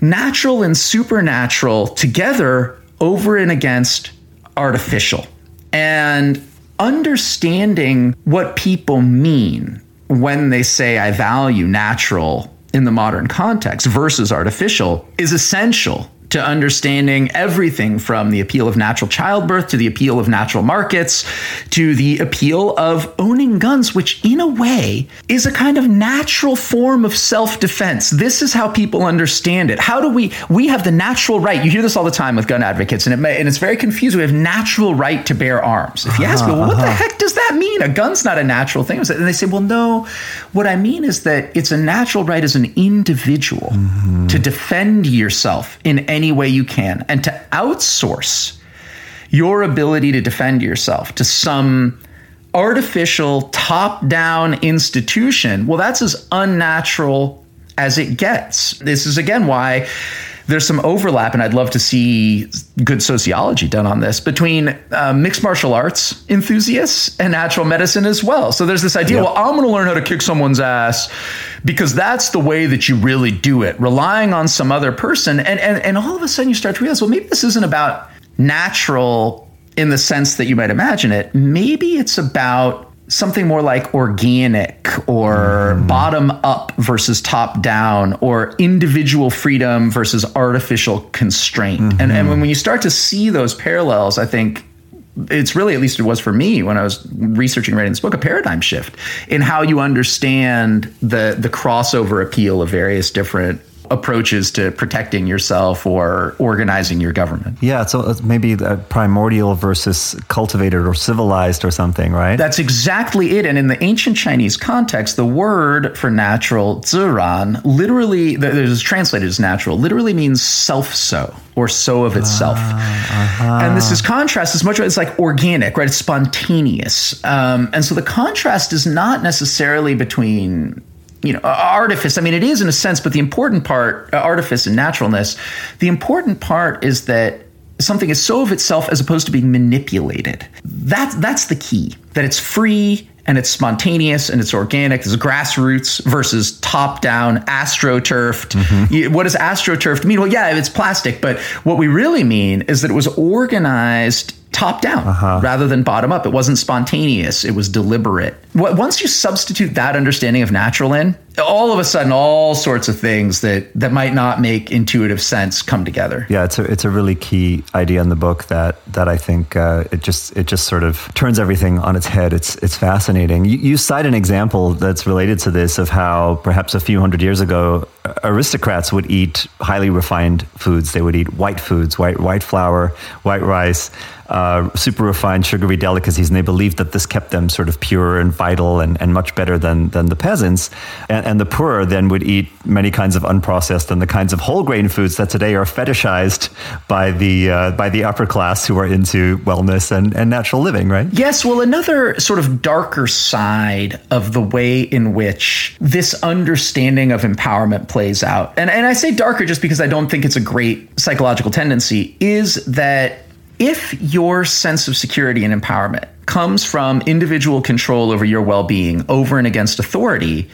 E: natural and supernatural together over and against artificial. And understanding what people mean when they say, I value natural in the modern context versus artificial is essential to understanding everything from the appeal of natural childbirth to the appeal of natural markets to the appeal of owning guns, which in a way is a kind of natural form of self defense. This is how people understand it. How do we, we have the natural right. You hear this all the time with gun advocates, and, it may, and it's very confusing. We have natural right to bear arms. If you ask uh-huh, well, what the uh-huh. heck does that mean? A gun's not a natural thing. And they say, well, no, what I mean is that it's a natural right as an individual mm-hmm. to defend yourself in any any way you can and to outsource your ability to defend yourself to some artificial top down institution, well, that's as unnatural as it gets. This is again why there's some overlap, and I'd love to see good sociology done on this between uh, mixed martial arts enthusiasts and natural medicine as well. So there's this idea, yep. well, I'm going to learn how to kick someone's ass because that's the way that you really do it, relying on some other person. And, and, and all of a sudden you start to realize, well, maybe this isn't about natural in the sense that you might imagine it. Maybe it's about something more like organic or mm. bottom up versus top down or individual freedom versus artificial constraint. Mm-hmm. And, and when you start to see those parallels, I think it's really, at least it was for me when I was researching writing this book, a paradigm shift in how you understand the the crossover appeal of various different approaches to protecting yourself or organizing your government.
C: Yeah, so it's maybe primordial versus cultivated or civilized or something, right?
E: That's exactly it. And in the ancient Chinese context, the word for natural, ziran, literally, there's translated as natural, literally means self so or so of itself. Uh, uh-huh. And this is contrast as much as it's like organic, right? It's spontaneous. Um, and so the contrast is not necessarily between you know artifice i mean it is in a sense but the important part uh, artifice and naturalness the important part is that something is so of itself as opposed to being manipulated that's that's the key that it's free and it's spontaneous and it's organic. There's grassroots versus top down, astroturfed. Mm-hmm. What does astroturfed mean? Well, yeah, it's plastic, but what we really mean is that it was organized top down uh-huh. rather than bottom up. It wasn't spontaneous, it was deliberate. Once you substitute that understanding of natural in, all of a sudden all sorts of things that that might not make intuitive sense come together.
C: Yeah, it's a it's a really key idea in the book that that I think uh, it just it just sort of turns everything on its head. It's it's fascinating. You, you cite an example that's related to this of how perhaps a few hundred years ago aristocrats would eat highly refined foods. They would eat white foods, white white flour, white rice. Uh, super refined sugary delicacies, and they believed that this kept them sort of pure and vital and, and much better than than the peasants. And, and the poor then would eat many kinds of unprocessed and the kinds of whole grain foods that today are fetishized by the uh, by the upper class who are into wellness and, and natural living, right?
E: Yes. Well, another sort of darker side of the way in which this understanding of empowerment plays out, and, and I say darker just because I don't think it's a great psychological tendency, is that if your sense of security and empowerment comes from individual control over your well being over and against authority,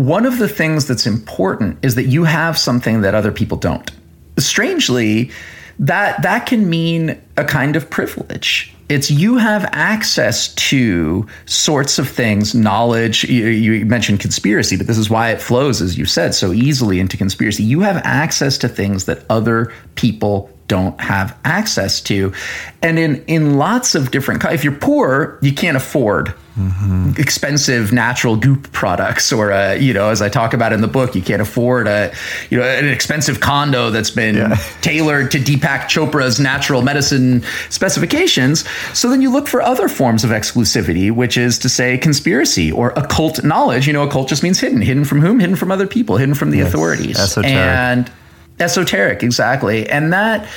E: one of the things that's important is that you have something that other people don't. Strangely, that that can mean a kind of privilege. It's you have access to sorts of things, knowledge. You, you, mentioned conspiracy, but this is why it flows, as you said, so easily into conspiracy. You have access to things that other people don't have access to. And in in lots of different if you're poor, you can't afford mm-hmm. expensive natural goop products or a, you know, as I talk about in the book, you can't afford a you know an expensive condo that's been yeah. tailored to Deepak Chopra's natural medicine specifications. So then you look for other forms of exclusivity, which is to say conspiracy or occult knowledge. You know, occult just means hidden. Hidden from whom? Hidden from other people, hidden from the yes. authorities.
C: Esoteric.
E: And esoteric, exactly. And that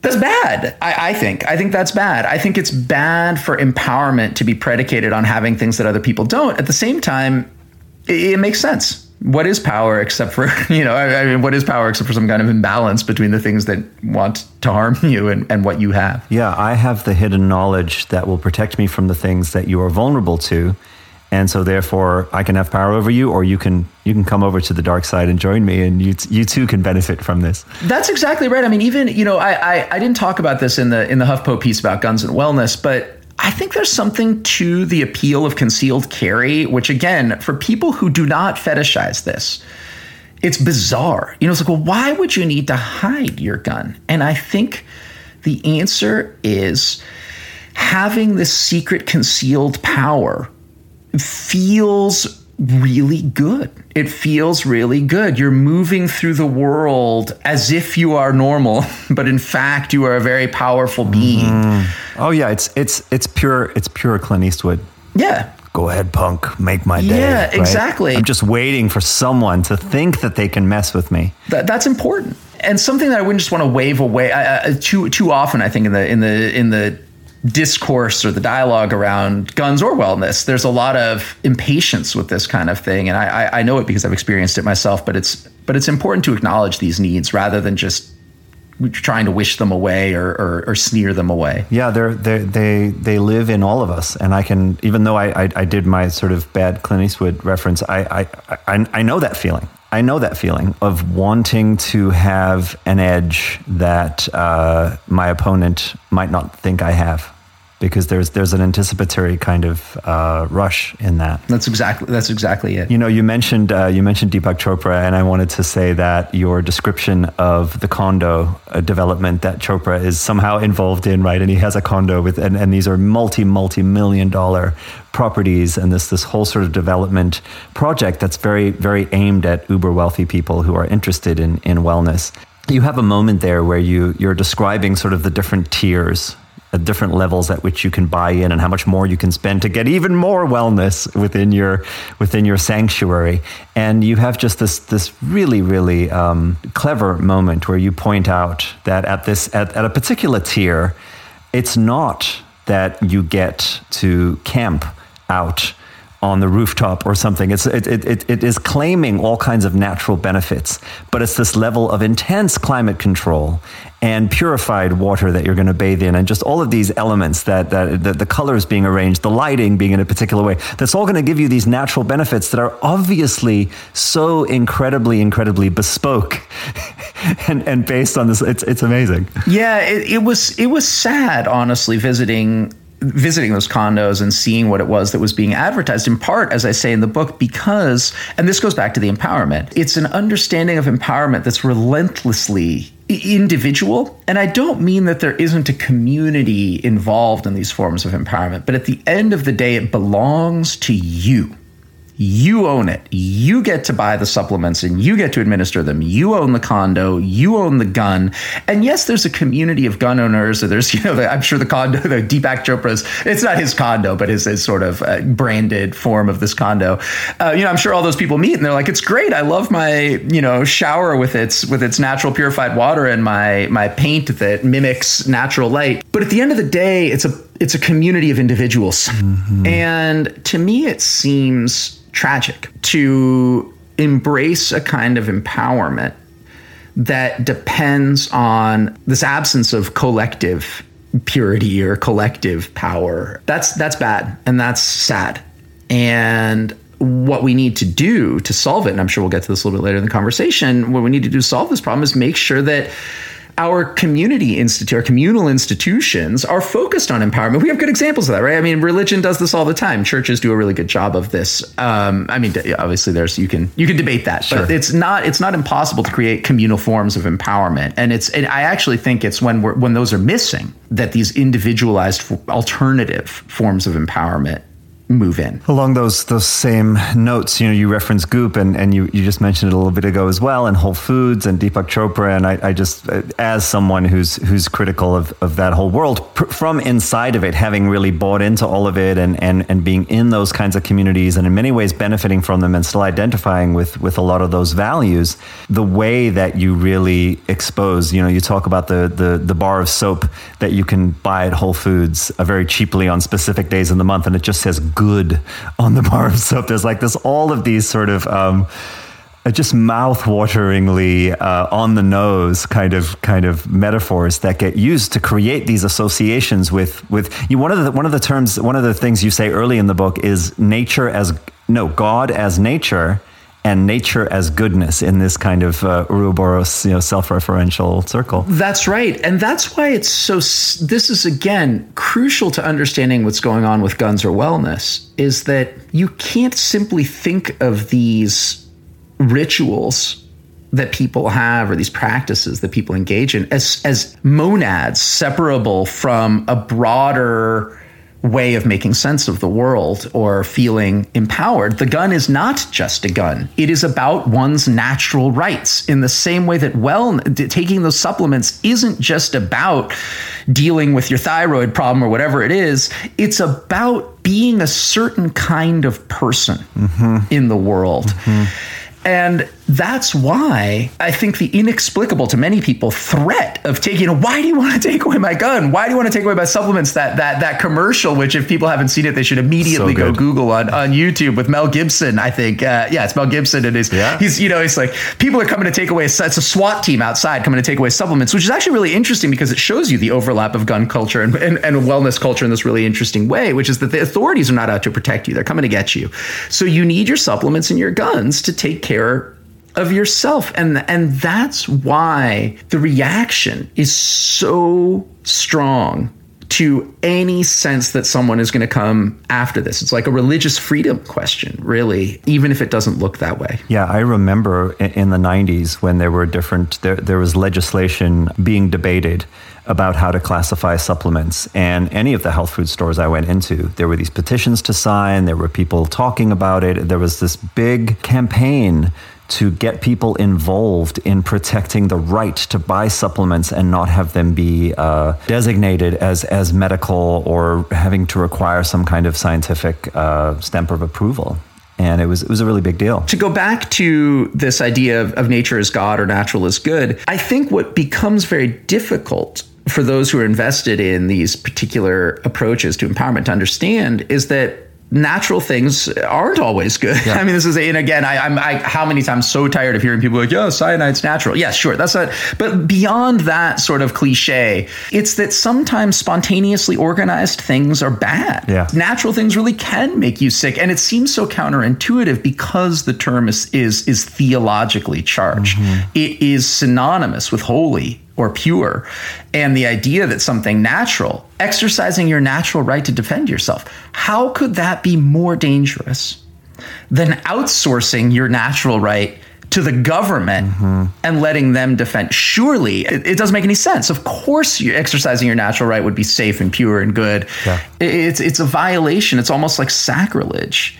E: that's bad. I, I, think. I think that's bad. I think it's bad for empowerment to be predicated on having things that other people don't. At the same time, it, it makes sense. What is power except for you know? I, I, mean, what is power except for some kind of imbalance between the things that want to harm you and, and what you have?
C: Yeah, I have the hidden knowledge that will protect me from the things that you are vulnerable to and so therefore I can have power over you, or you can you can come over to the dark side and join me, and you you too can benefit from this.
E: That's exactly right. I mean, even you know, I, I I didn't talk about this in the in the HuffPo piece about guns and wellness, but I think there's something to the appeal of concealed carry, which again, for people who do not fetishize this, it's bizarre. You know, it's like, well, why would you need to hide your gun? And I think the answer is having this secret concealed power feels really good. It feels really good. You're moving through the world as if you are normal, but in fact you are a very powerful being. Mm.
C: Oh yeah, it's it's it's pure it's pure Clint Eastwood.
E: Yeah.
C: Go ahead, punk. Make my day.
E: Yeah, right? exactly.
C: I'm just waiting for someone to think that they can mess with me.
E: That, that's important. and something that I wouldn't just want to wave away uh, too too often. I think in the in the in the discourse or the dialogue around guns or wellness, there's a lot of impatience with this kind of thing, and I, I know it because I've experienced it myself. But it's but it's important to acknowledge these needs rather than just trying to wish them away or, or, or sneer them away.
C: Yeah, they're, they're, they they live in all of us, and I can even though I, I, I did my sort of bad Clint Eastwood reference, I, I I I know that feeling. I know that feeling of wanting to have an edge that uh, my opponent might not think I have because there's there's an anticipatory kind of uh, rush in that.
E: That's exactly that's exactly it.
C: You know, you mentioned uh, you mentioned Deepak Chopra, and I wanted to say that your description of the condo uh, development that Chopra is somehow involved in, right? And he has a condo with, and, and these are multi multi million dollar properties, and this this whole sort of development project that's very very aimed at uber wealthy people who are interested in in wellness. You have a moment there where you you're describing sort of the different tiers different levels at which you can buy in and how much more you can spend to get even more wellness within your within your sanctuary. And you have just this this really really um, clever moment where you point out that at this at, at a particular tier it's not that you get to camp out on the rooftop or something. It's, it, it, it is claiming all kinds of natural benefits, but it's this level of intense climate control and purified water that you're going to bathe in, and just all of these elements that, that, that the colors being arranged, the lighting being in a particular way, that's all going to give you these natural benefits that are obviously so incredibly, incredibly bespoke and, and based on this. It's, it's amazing.
E: Yeah, it, it was it was sad, honestly, visiting visiting those condos and seeing what it was that was being advertised in part as i say in the book because and this goes back to the empowerment it's an understanding of empowerment that's relentlessly individual. And i don't mean that there isn't a community involved in these forms of empowerment but at the end of the day it belongs to you you own it. You get to buy the supplements and you get to administer them. You own the condo. You own the gun. And yes, there's a community of gun owners. So there's, you know, the, I'm sure the condo, the Deepak Chopra's, it's not his condo, but his, his sort of uh, branded form of this condo. Uh, you know, I'm sure all those people meet and they're like, it's great. I love my, you know, shower with its, with its natural purified water and my, my paint that mimics natural light. But at the end of the day, it's a, it's a community of individuals. Mm-hmm. And to me, it seems tragic to embrace a kind of empowerment that depends on this absence of collective purity or collective power. That's that's bad and that's sad. And what we need to do to solve it, and I'm sure we'll get to this a little bit later in the conversation, what we need to do to solve this problem is make sure that our community institute, our communal institutions are focused on empowerment. We have good examples of that, right? I mean, religion does this all the time. Churches do a really good job of this. Um, I mean, obviously, there's you can you can debate that, sure. but it's not it's not impossible to create communal forms of empowerment. And it's and I actually think it's when we're when those are missing that these individualized alternative forms of empowerment move in.
C: Along those those same notes, you know, you reference Goop and, and you, you just mentioned it a little bit ago as well, and Whole Foods and Deepak Chopra. And I, I just, as someone who's who's critical of, of that whole world, pr- from inside of it, having really bought into all of it and, and, and being in those kinds of communities and in many ways benefiting from them and still identifying with, with a lot of those values, the way that you really expose, you know, you talk about the, the, the bar of soap that you can buy at Whole Foods uh, very cheaply on specific days in the month, and it just says good on the bar of soap. There's like this, all of these sort of, um, uh, just mouth-wateringly uh, on the nose kind of kind of metaphors that get used to create these associations with with you. One of the one of the terms, one of the things you say early in the book is nature as no God as nature, and nature as goodness in this kind of uh, Ouroboros, you know, self-referential circle.
E: That's right, and that's why it's so. This is again crucial to understanding what's going on with guns or wellness. Is that you can't simply think of these rituals that people have or these practices that people engage in as as monads separable from a broader way of making sense of the world or feeling empowered. The gun is not just a gun. It is about one's natural rights in the same way that well taking those supplements isn't just about dealing with your thyroid problem or whatever it is. It's about being a certain kind of person mm-hmm. in the world. Mm-hmm. And that's why I think the inexplicable to many people threat of taking, why do you want to take away my gun? Why do you want to take away my supplements? That that that commercial, which if people haven't seen it, they should immediately so go Google on, on YouTube with Mel Gibson. I think, uh, yeah, it's Mel Gibson and yeah. he's, you know, it's like people are coming to take away, it's a SWAT team outside coming to take away supplements, which is actually really interesting because it shows you the overlap of gun culture and, and, and wellness culture in this really interesting way, which is that the authorities are not out to protect you. They're coming to get you. So you need your supplements and your guns to take care of yourself and and that's why the reaction is so strong to any sense that someone is going to come after this. It's like a religious freedom question, really, even if it doesn't look that way.
C: Yeah, I remember in the 90s when there were different, there, there was legislation being debated about how to classify supplements. And any of the health food stores I went into, there were these petitions to sign, there were people talking about it. There was this big campaign to get people involved in protecting the right to buy supplements and not have them be uh, designated as, as medical or having to require some kind of scientific uh, stamp of approval. And it was it was a really big deal.
E: To go back to this idea of, of nature as God or natural as good, I think what becomes very difficult for those who are invested in these particular approaches to empowerment to understand is that natural things aren't always good. Yeah. I mean, this is, and again, I, am I, how many times so tired of hearing people like, yeah, cyanide's natural. Yeah, sure. That's not, but beyond that sort of cliche, it's that sometimes spontaneously organized things are bad.
C: Yeah.
E: Natural things really can make you sick. And it seems so counterintuitive because the term is, is, is theologically charged. Mm-hmm. It is synonymous with holy or pure. And the idea that something natural, exercising your natural right to defend yourself, how could that be more dangerous than outsourcing your natural right to the government mm-hmm. and letting them defend? Surely it, it, doesn't make any sense. Of course, you exercising your natural right would be safe and pure and good. Yeah. It, it's, it's a violation. It's almost like sacrilege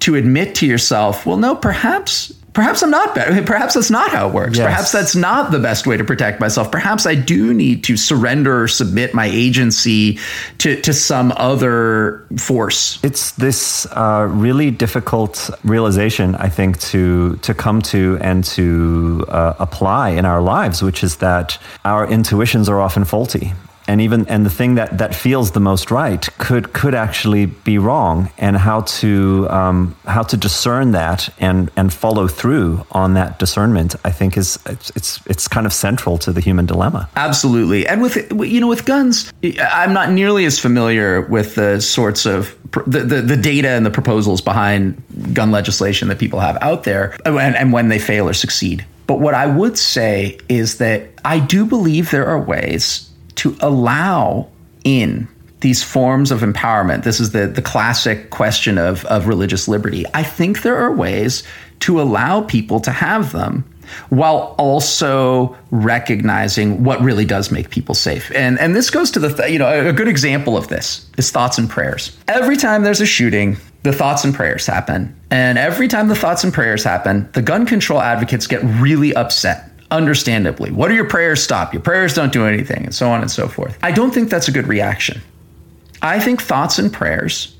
E: to admit to yourself, well, no, perhaps perhaps I'm not better. Perhaps that's not how it works. Yes. Perhaps that's not the best way to protect myself. Perhaps I do need to surrender or submit my agency to, to some other force.
C: It's this uh, really difficult realization, I think, to to come to and to uh, apply in our lives, which is that our intuitions are often faulty and even and the thing that that feels the most right could could actually be wrong. And how to um, how to discern that and and follow through on that discernment i think is it's, it's kind of central to the human dilemma.
E: Absolutely. And with you know with guns i'm not nearly as familiar with the sorts of the, the, the data and the proposals behind gun legislation that people have out there and, and when they fail or succeed. But what i would say is that i do believe there are ways to allow in these forms of empowerment. This is the, the classic question of, of religious liberty. I think there are ways to allow people to have them while also recognizing what really does make people safe. And and this goes to the th- you know a good example of this is thoughts and prayers. Every time there's a shooting, the thoughts and prayers happen. And every time the thoughts and prayers happen, the gun control advocates get really upset understandably. What do your prayers stop? Your prayers don't do anything, and so on and so forth. I don't think that's a good reaction. I think thoughts and prayers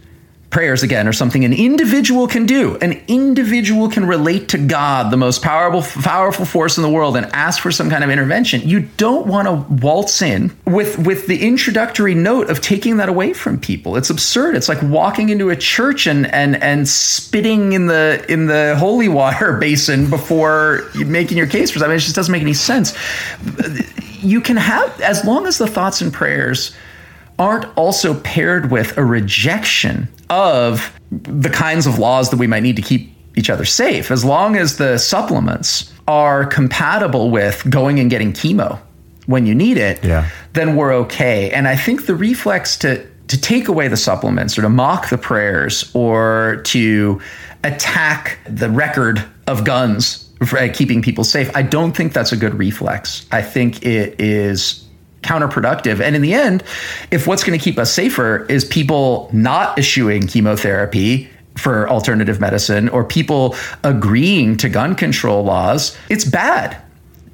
E: prayers again are something an individual can do. An individual can relate to God, the most powerful powerful force in the world and ask for some kind of intervention. You don't want to waltz in with with the introductory note of taking that away from people. It's absurd. It's like walking into a church and and and spitting in the in the holy water basin before making your case for something. It just doesn't make any sense. You can have as long as the thoughts and prayers aren't also paired with a rejection of the kinds of laws that we might need to keep each other safe, as long as the supplements are compatible with going and getting chemo when you need it,
C: yeah.
E: then we're okay. And I think the reflex to to take away the supplements or to mock the prayers or to attack the record of guns for uh, keeping people safe, I don't think that's a good reflex. I think it is counterproductive. And in the end, if what's going to keep us safer is people not eschewing chemotherapy for alternative medicine or people agreeing to gun control laws, it's bad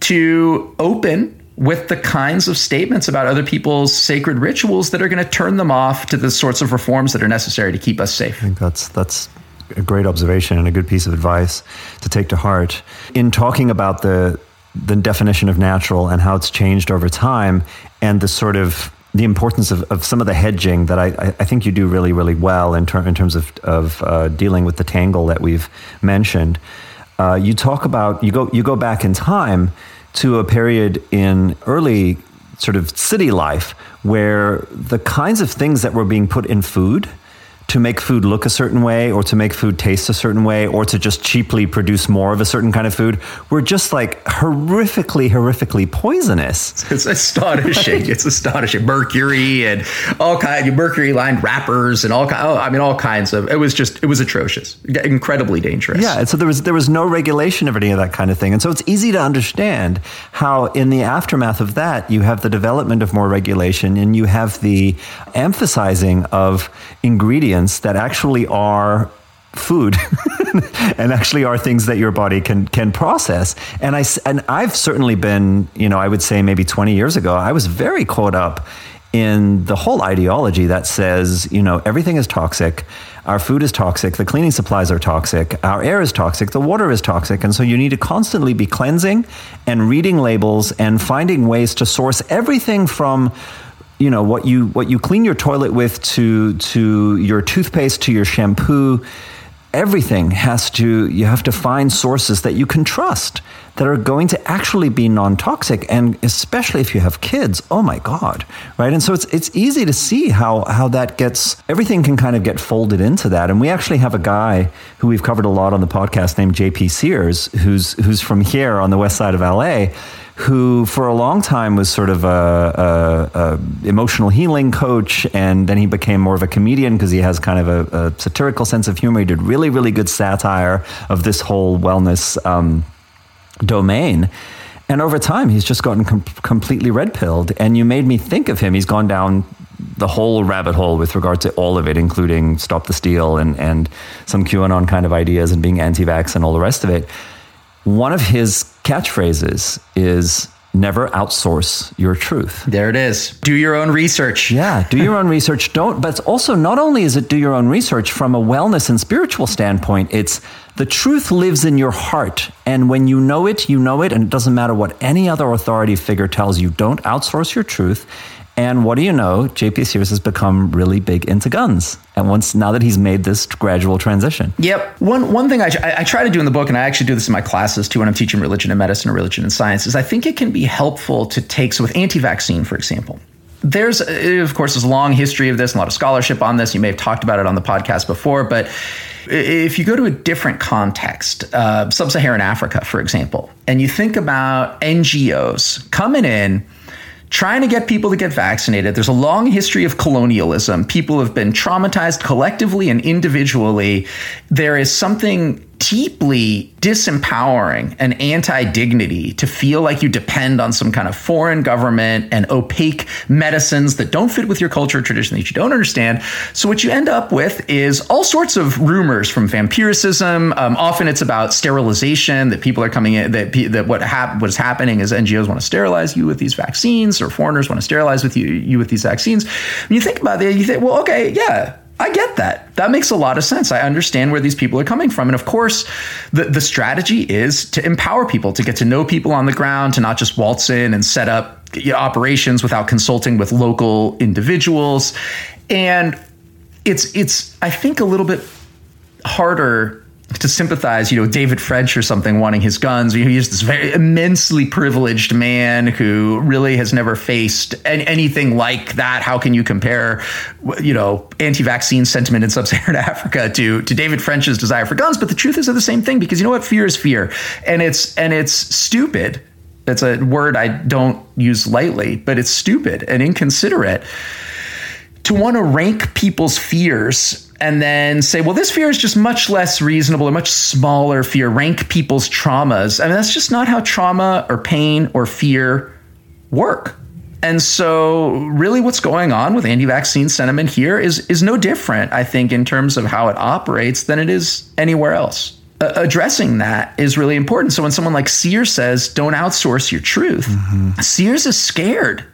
E: to open with the kinds of statements about other people's sacred rituals that are going to turn them off to the sorts of reforms that are necessary to keep us safe.
C: I think that's that's a great observation and a good piece of advice to take to heart. In talking about the the definition of natural and how it's changed over time, and the sort of the importance of, of some of the hedging that I, I think you do really, really well in, ter- in terms of, of uh, dealing with the tangle that we've mentioned. Uh, you talk about you go you go back in time to a period in early sort of city life where the kinds of things that were being put in food to make food look a certain way or to make food taste a certain way or to just cheaply produce more of a certain kind of food were just like horrifically, horrifically poisonous.
E: It's astonishing. it's astonishing. Mercury and all kinds of mercury lined wrappers and all kind. Oh, I mean, all kinds of. It was just. It was atrocious. Incredibly dangerous.
C: Yeah, and so there was there was no regulation of any of that kind of thing, and so it's easy to understand how in the aftermath of that you have the development of more regulation and you have the emphasizing of ingredients that actually are food and actually are things that your body can can process. And i and i've certainly been you know i would say maybe 20 years ago i was very caught up in the whole ideology that says you know everything is toxic our food is toxic the cleaning supplies are toxic our air is toxic the water is toxic. And so you need to constantly be cleansing and reading labels and finding ways to source everything from you know what you what you clean your toilet with to to your toothpaste to your shampoo everything has to you have to find sources that you can trust that are going to actually be non-toxic and especially if you have kids oh my god right? And so it's it's easy to see how how that gets everything can kind of get folded into that. And we actually have a guy who we've covered a lot on the podcast named JP Sears who's who's from here on the west side of LA who for a long time was sort of a, a, a, emotional healing coach and then he became more of a comedian because he has kind of a, a, satirical sense of humor. He did really really good satire of this whole wellness um, domain. And over time he's just gotten com- completely red pilled. And you made me think of him. He's gone down the whole rabbit hole with regard to all of it including stop the steal and, and some qanon kind of ideas and being anti-vax and all the rest of it. One of his catchphrases is never outsource your truth.
E: There it is. Do your own research.
C: Yeah, do your own research. Don't but also not only is it do your own research from a wellness and spiritual standpoint, it's the truth lives in your heart and when you know it, you know it and it doesn't matter what any other authority figure tells you. Don't outsource your truth and what do you know? JP Sears has become really big into guns. And once now that he's made this gradual transition.
E: Yep. One one thing I, I try to do in the book, and I actually do this in my classes too when I'm teaching religion and medicine or religion and science, is I think it can be helpful to take so with anti-vaccine, for example. There's of course there's a long history of this, and a lot of scholarship on this. You may have talked about it on the podcast before, but if you go to a different context, uh, sub-Saharan Africa, for example, and you think about NGOs coming in trying to get people to get vaccinated. There's a long history of colonialism. People have been traumatized collectively and individually. There is something deeply disempowering and anti dignity to feel like you depend on some kind of foreign government and opaque medicines that don't fit with your culture or tradition that you don't understand. So, what you end up with is all sorts of rumors from vampiricism. Um, often it's about sterilization, that people are coming in, that, that what, hap- what is happening is NGOs want to sterilize you with these vaccines, or foreigners want to sterilize with you, you with these vaccines. When you think about it, you think, well, okay, yeah, I get that. That makes a lot of sense. I understand where these people are coming from. And of course, the, the strategy is to empower people, to get to know people on the ground, to not just waltz in and set up operations without consulting with local individuals. And it's it's I think a little bit harder to sympathize, you know, David French or something wanting his guns. He's this very immensely privileged man who really has never faced anything like that. How can you compare, you know, anti-vaccine sentiment in sub-Saharan Africa to to David French's desire for guns? But the truth is they're the same thing because you know what, fear is fear, and it's and it's stupid. That's a word I don't use lightly, but it's stupid and inconsiderate to want to rank people's fears and then say, well, this fear is just much less reasonable or much smaller fear, rank people's traumas. I mean, that's just not how trauma or pain or fear work. And so, really, what's going on with anti vaccine sentiment here is, is no different, I think, in terms of how it operates than it is anywhere else. Uh, addressing that is really important. So, when someone like Sears says, don't outsource your truth, mm-hmm. Sears is scared.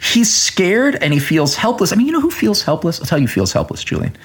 E: He's scared and he feels helpless. I mean, you know who feels helpless? I'll tell you feels helpless, Julian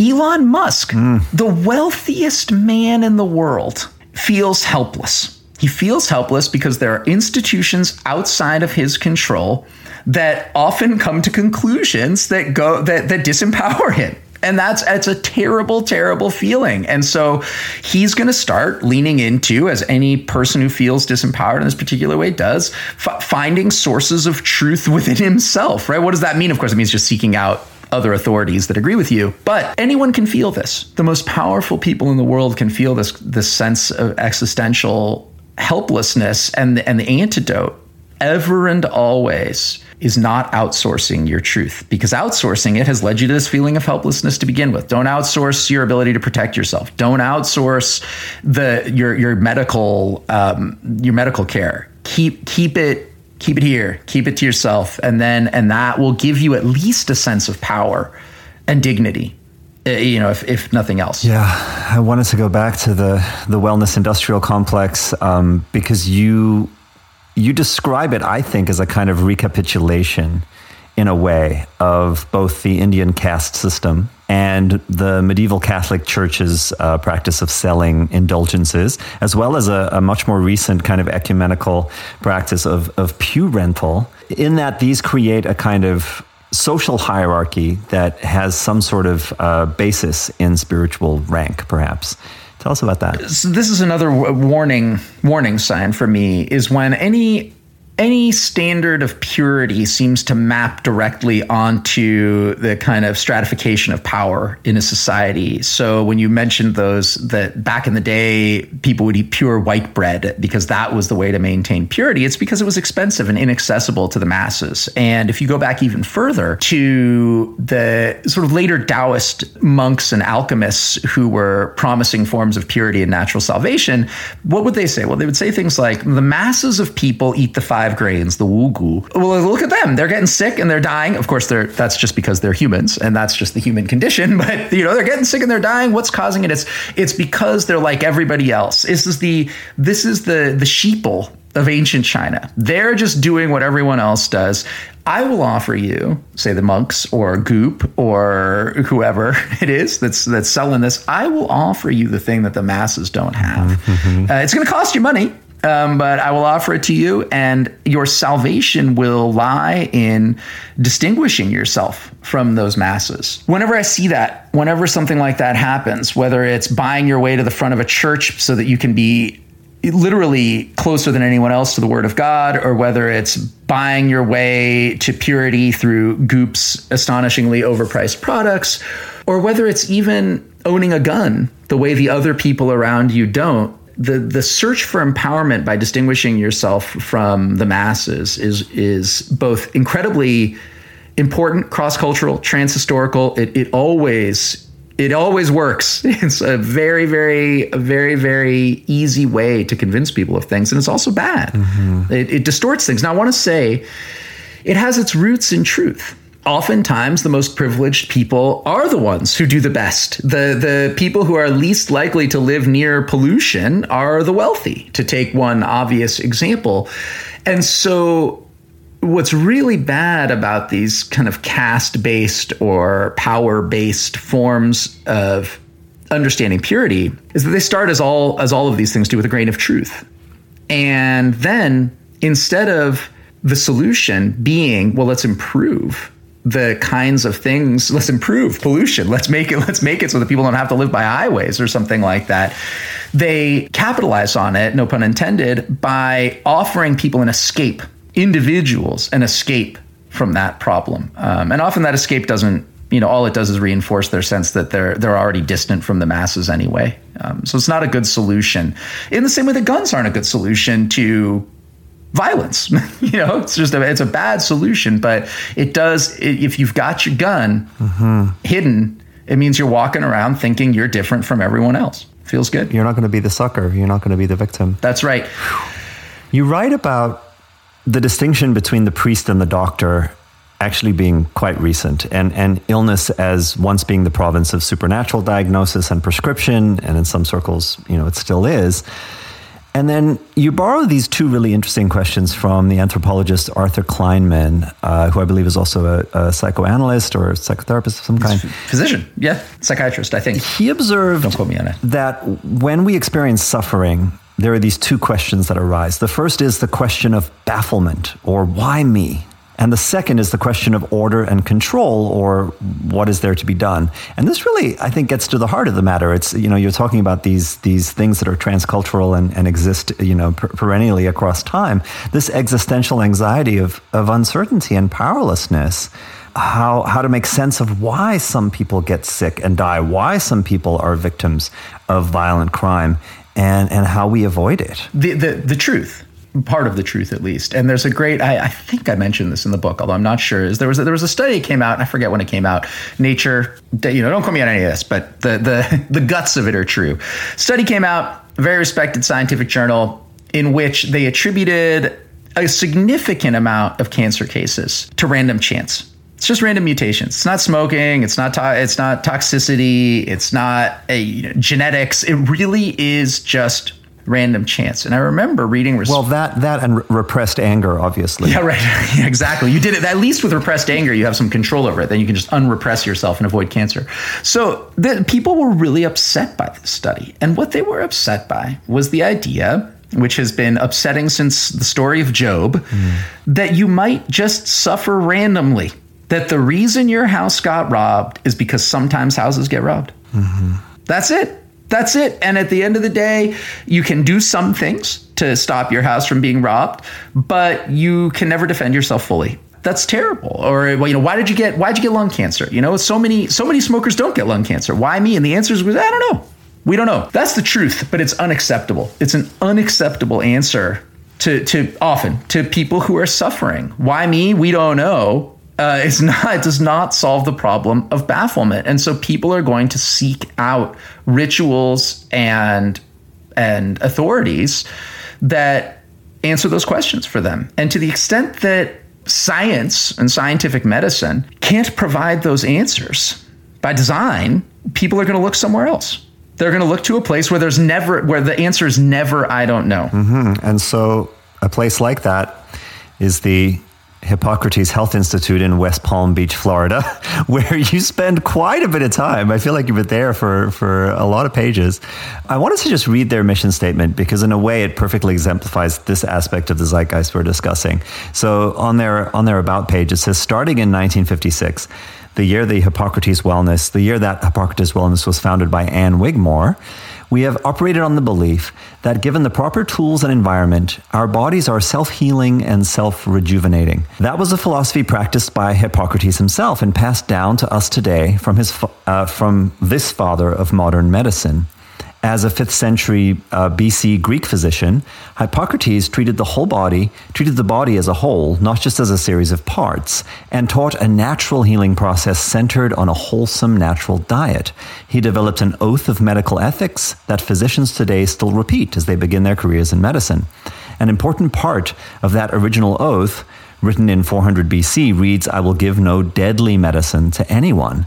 E: Elon Musk, the wealthiest man in the world, feels helpless. He feels helpless because there are institutions outside of his control that often come to conclusions that go that that disempower him. And that's it's a terrible, terrible feeling. And so he's going to start leaning into, as any person who feels disempowered in this particular way does, f- finding sources of truth within himself. Right? What does that mean? Of course, it means just seeking out other authorities that agree with you. But anyone can feel this. The most powerful people in the world can feel this this sense of existential helplessness, and and the antidote ever and always is not outsourcing your truth because outsourcing it has led you to this feeling of helplessness to begin with. Don't outsource your ability to protect yourself. Don't outsource the your your medical um, your medical care. Keep keep it keep it here. Keep it to yourself, and then and that will give you at least a sense of power and dignity. uh, You know, if, if nothing else.
C: Yeah, I wanted to go back to the the wellness industrial complex um, because you you describe it, I think, as a kind of recapitulation, in a way, of both the Indian caste system and the medieval Catholic Church's uh, practice of selling indulgences, as well as a, a, much more recent kind of ecumenical practice of of pew rental. In that these create a kind of social hierarchy that has some sort of uh, basis in spiritual rank, perhaps. Tell us about that.
E: So this is another warning warning sign for me is when any any standard of purity seems to map directly onto the kind of stratification of power in a society. So when you mentioned those that back in the day people would eat pure white bread because that was the way to maintain purity, it's because it was expensive and inaccessible to the masses. And if you go back even further to the sort of later Taoist monks and alchemists who were promising forms of purity and natural salvation, what would they say? Well, they would say things like the masses of people eat the five grains, the wugu. Well, look at them. They're getting sick and they're dying. Of course, they're that's just because they're humans and that's just the human condition. But you know, they're getting sick and they're dying. What's causing it? It's it's because they're like everybody else. This is the this is the the sheeple of ancient China. They're just doing what everyone else does. I will offer you, say the monks or Goop or whoever it is that's that's selling this. I will offer you the thing that the masses don't have. Mm-hmm. Uh, it's going to cost you money. Um, but I will offer it to you, and your salvation will lie in distinguishing yourself from those masses. Whenever I see that, whenever something like that happens, whether it's buying your way to the front of a church so that you can be literally closer than anyone else to the word of God, or whether it's buying your way to purity through Goop's astonishingly overpriced products, or whether it's even owning a gun the way the other people around you don't the the search for empowerment by distinguishing yourself from the masses is is both incredibly important, cross cultural, trans historical. It it always it always works. It's a very very very very easy way to convince people of things, and it's also bad. Mm-hmm. It, it distorts things. Now I want to say it has its roots in truth oftentimes the most privileged people are the ones who do the best. The the people who are least likely to live near pollution are the wealthy, to take one obvious example. And so what's really bad about these kind of caste-based or power-based forms of understanding purity is that they start as all as all of these things do with a grain of truth. And then instead of the solution being, well, let's improve the kinds of things let's improve pollution. Let's make it let's make it so that people don't have to live by highways or something like that. They capitalize on it no pun intended by offering people an escape individuals an escape from that problem. Um, and often that escape doesn't you know all it does is reinforce their sense that they're they're already distant from the masses anyway. Um, so it's not a good solution. In the same way that guns aren't a good solution to violence. you know, it's just a, it's a bad solution, but it does. If you've got your gun mm-hmm. hidden, it means you're walking around thinking you're different from everyone else. Feels good.
C: You're not going to be the sucker. You're not going to be the victim.
E: That's right.
C: You write about the distinction between the priest and the doctor actually being quite recent and, and illness as once being the province of supernatural diagnosis and prescription and in some circles you know it still is And then you borrow these two really interesting questions from the anthropologist Arthur Kleinman, uh, who I believe is also a, a, psychoanalyst or a psychotherapist of some kind.
E: Physician, yeah, psychiatrist, I think.
C: He observed
E: Don't quote me on it.
C: that when we experience suffering, there are these two questions that arise. The first is the question of bafflement, or why me? And the second is the question of order and control, or what is there to be done. And this really, I think, gets to the heart of the matter. It's you know you're talking about these these things that are transcultural and, and exist you know per- perennially across time. This existential anxiety of of uncertainty and powerlessness. How how to make sense of why some people get sick and die, why some people are victims of violent crime, and and how we avoid it.
E: The the the truth part of the truth at least. And there's a great I, I, think I mentioned this in the book, although I'm not sure. Is there was a, there was a study came out, I forget when it came out. Nature, you know, don't quote me on any of this, but the the the guts of it are true. Study came out, very respected scientific journal, in which they attributed a significant amount of cancer cases to random chance. It's just random mutations. It's not smoking. It's not. To- it's not toxicity. It's not a, you know, genetics. It really is just random chance. And I remember reading.
C: Res- well, that that and re- repressed anger, obviously.
E: Yeah, right. yeah, exactly. You did it. At least with repressed anger, you have some control over it. Then you can just unrepress yourself and avoid cancer. So the people were really upset by this study, and what they were upset by was the idea. Which has been upsetting since the story of Job, mm. that you might just suffer randomly. That the reason your house got robbed is because sometimes houses get robbed. Mm-hmm. That's it. That's it. And at the end of the day, you can do some things to stop your house from being robbed, but you can never defend yourself fully. That's terrible. Or well, you know, why did you get why did you get lung cancer? You know, so many so many smokers don't get lung cancer. Why me? And the answer is I don't know. We don't know. That's the truth, but it's unacceptable. It's an unacceptable answer to to often to people who are suffering. Why me? We don't know uh, it's not it does not solve the problem of bafflement. And so people are going to seek out rituals and and authorities that answer those questions for them. And to the extent that science and scientific medicine can't provide those answers by design people are going to look somewhere else. They're going to look to a place where there's never where the answer is never i don't know.
C: Mm-hmm. and so a place like that is the Hippocrates Health Institute in West Palm Beach, Florida, where you spend quite a bit of time. I feel like you've been there for, for a lot of pages. I wanted to just read their mission statement because, in a way, it perfectly exemplifies this aspect of the zeitgeist we're discussing. So, on their, on their About page, it says starting in 1956, the year the Hippocrates Wellness, the year that Hippocrates Wellness was founded by Ann Wigmore, we have operated on the belief that given the proper tools and environment, our bodies are self healing and self rejuvenating. That was a philosophy practiced by Hippocrates himself and passed down to us today from, his, uh, from this father of modern medicine. As a 5th century uh, BC Greek physician, Hippocrates treated the whole body, treated the body as a whole, not just as a series of parts, and taught a natural healing process centered on a wholesome natural diet. He developed an oath of medical ethics that physicians today still repeat as they begin their careers in medicine. An important part of that original oath, written in 400 BC, reads, I will give no deadly medicine to anyone.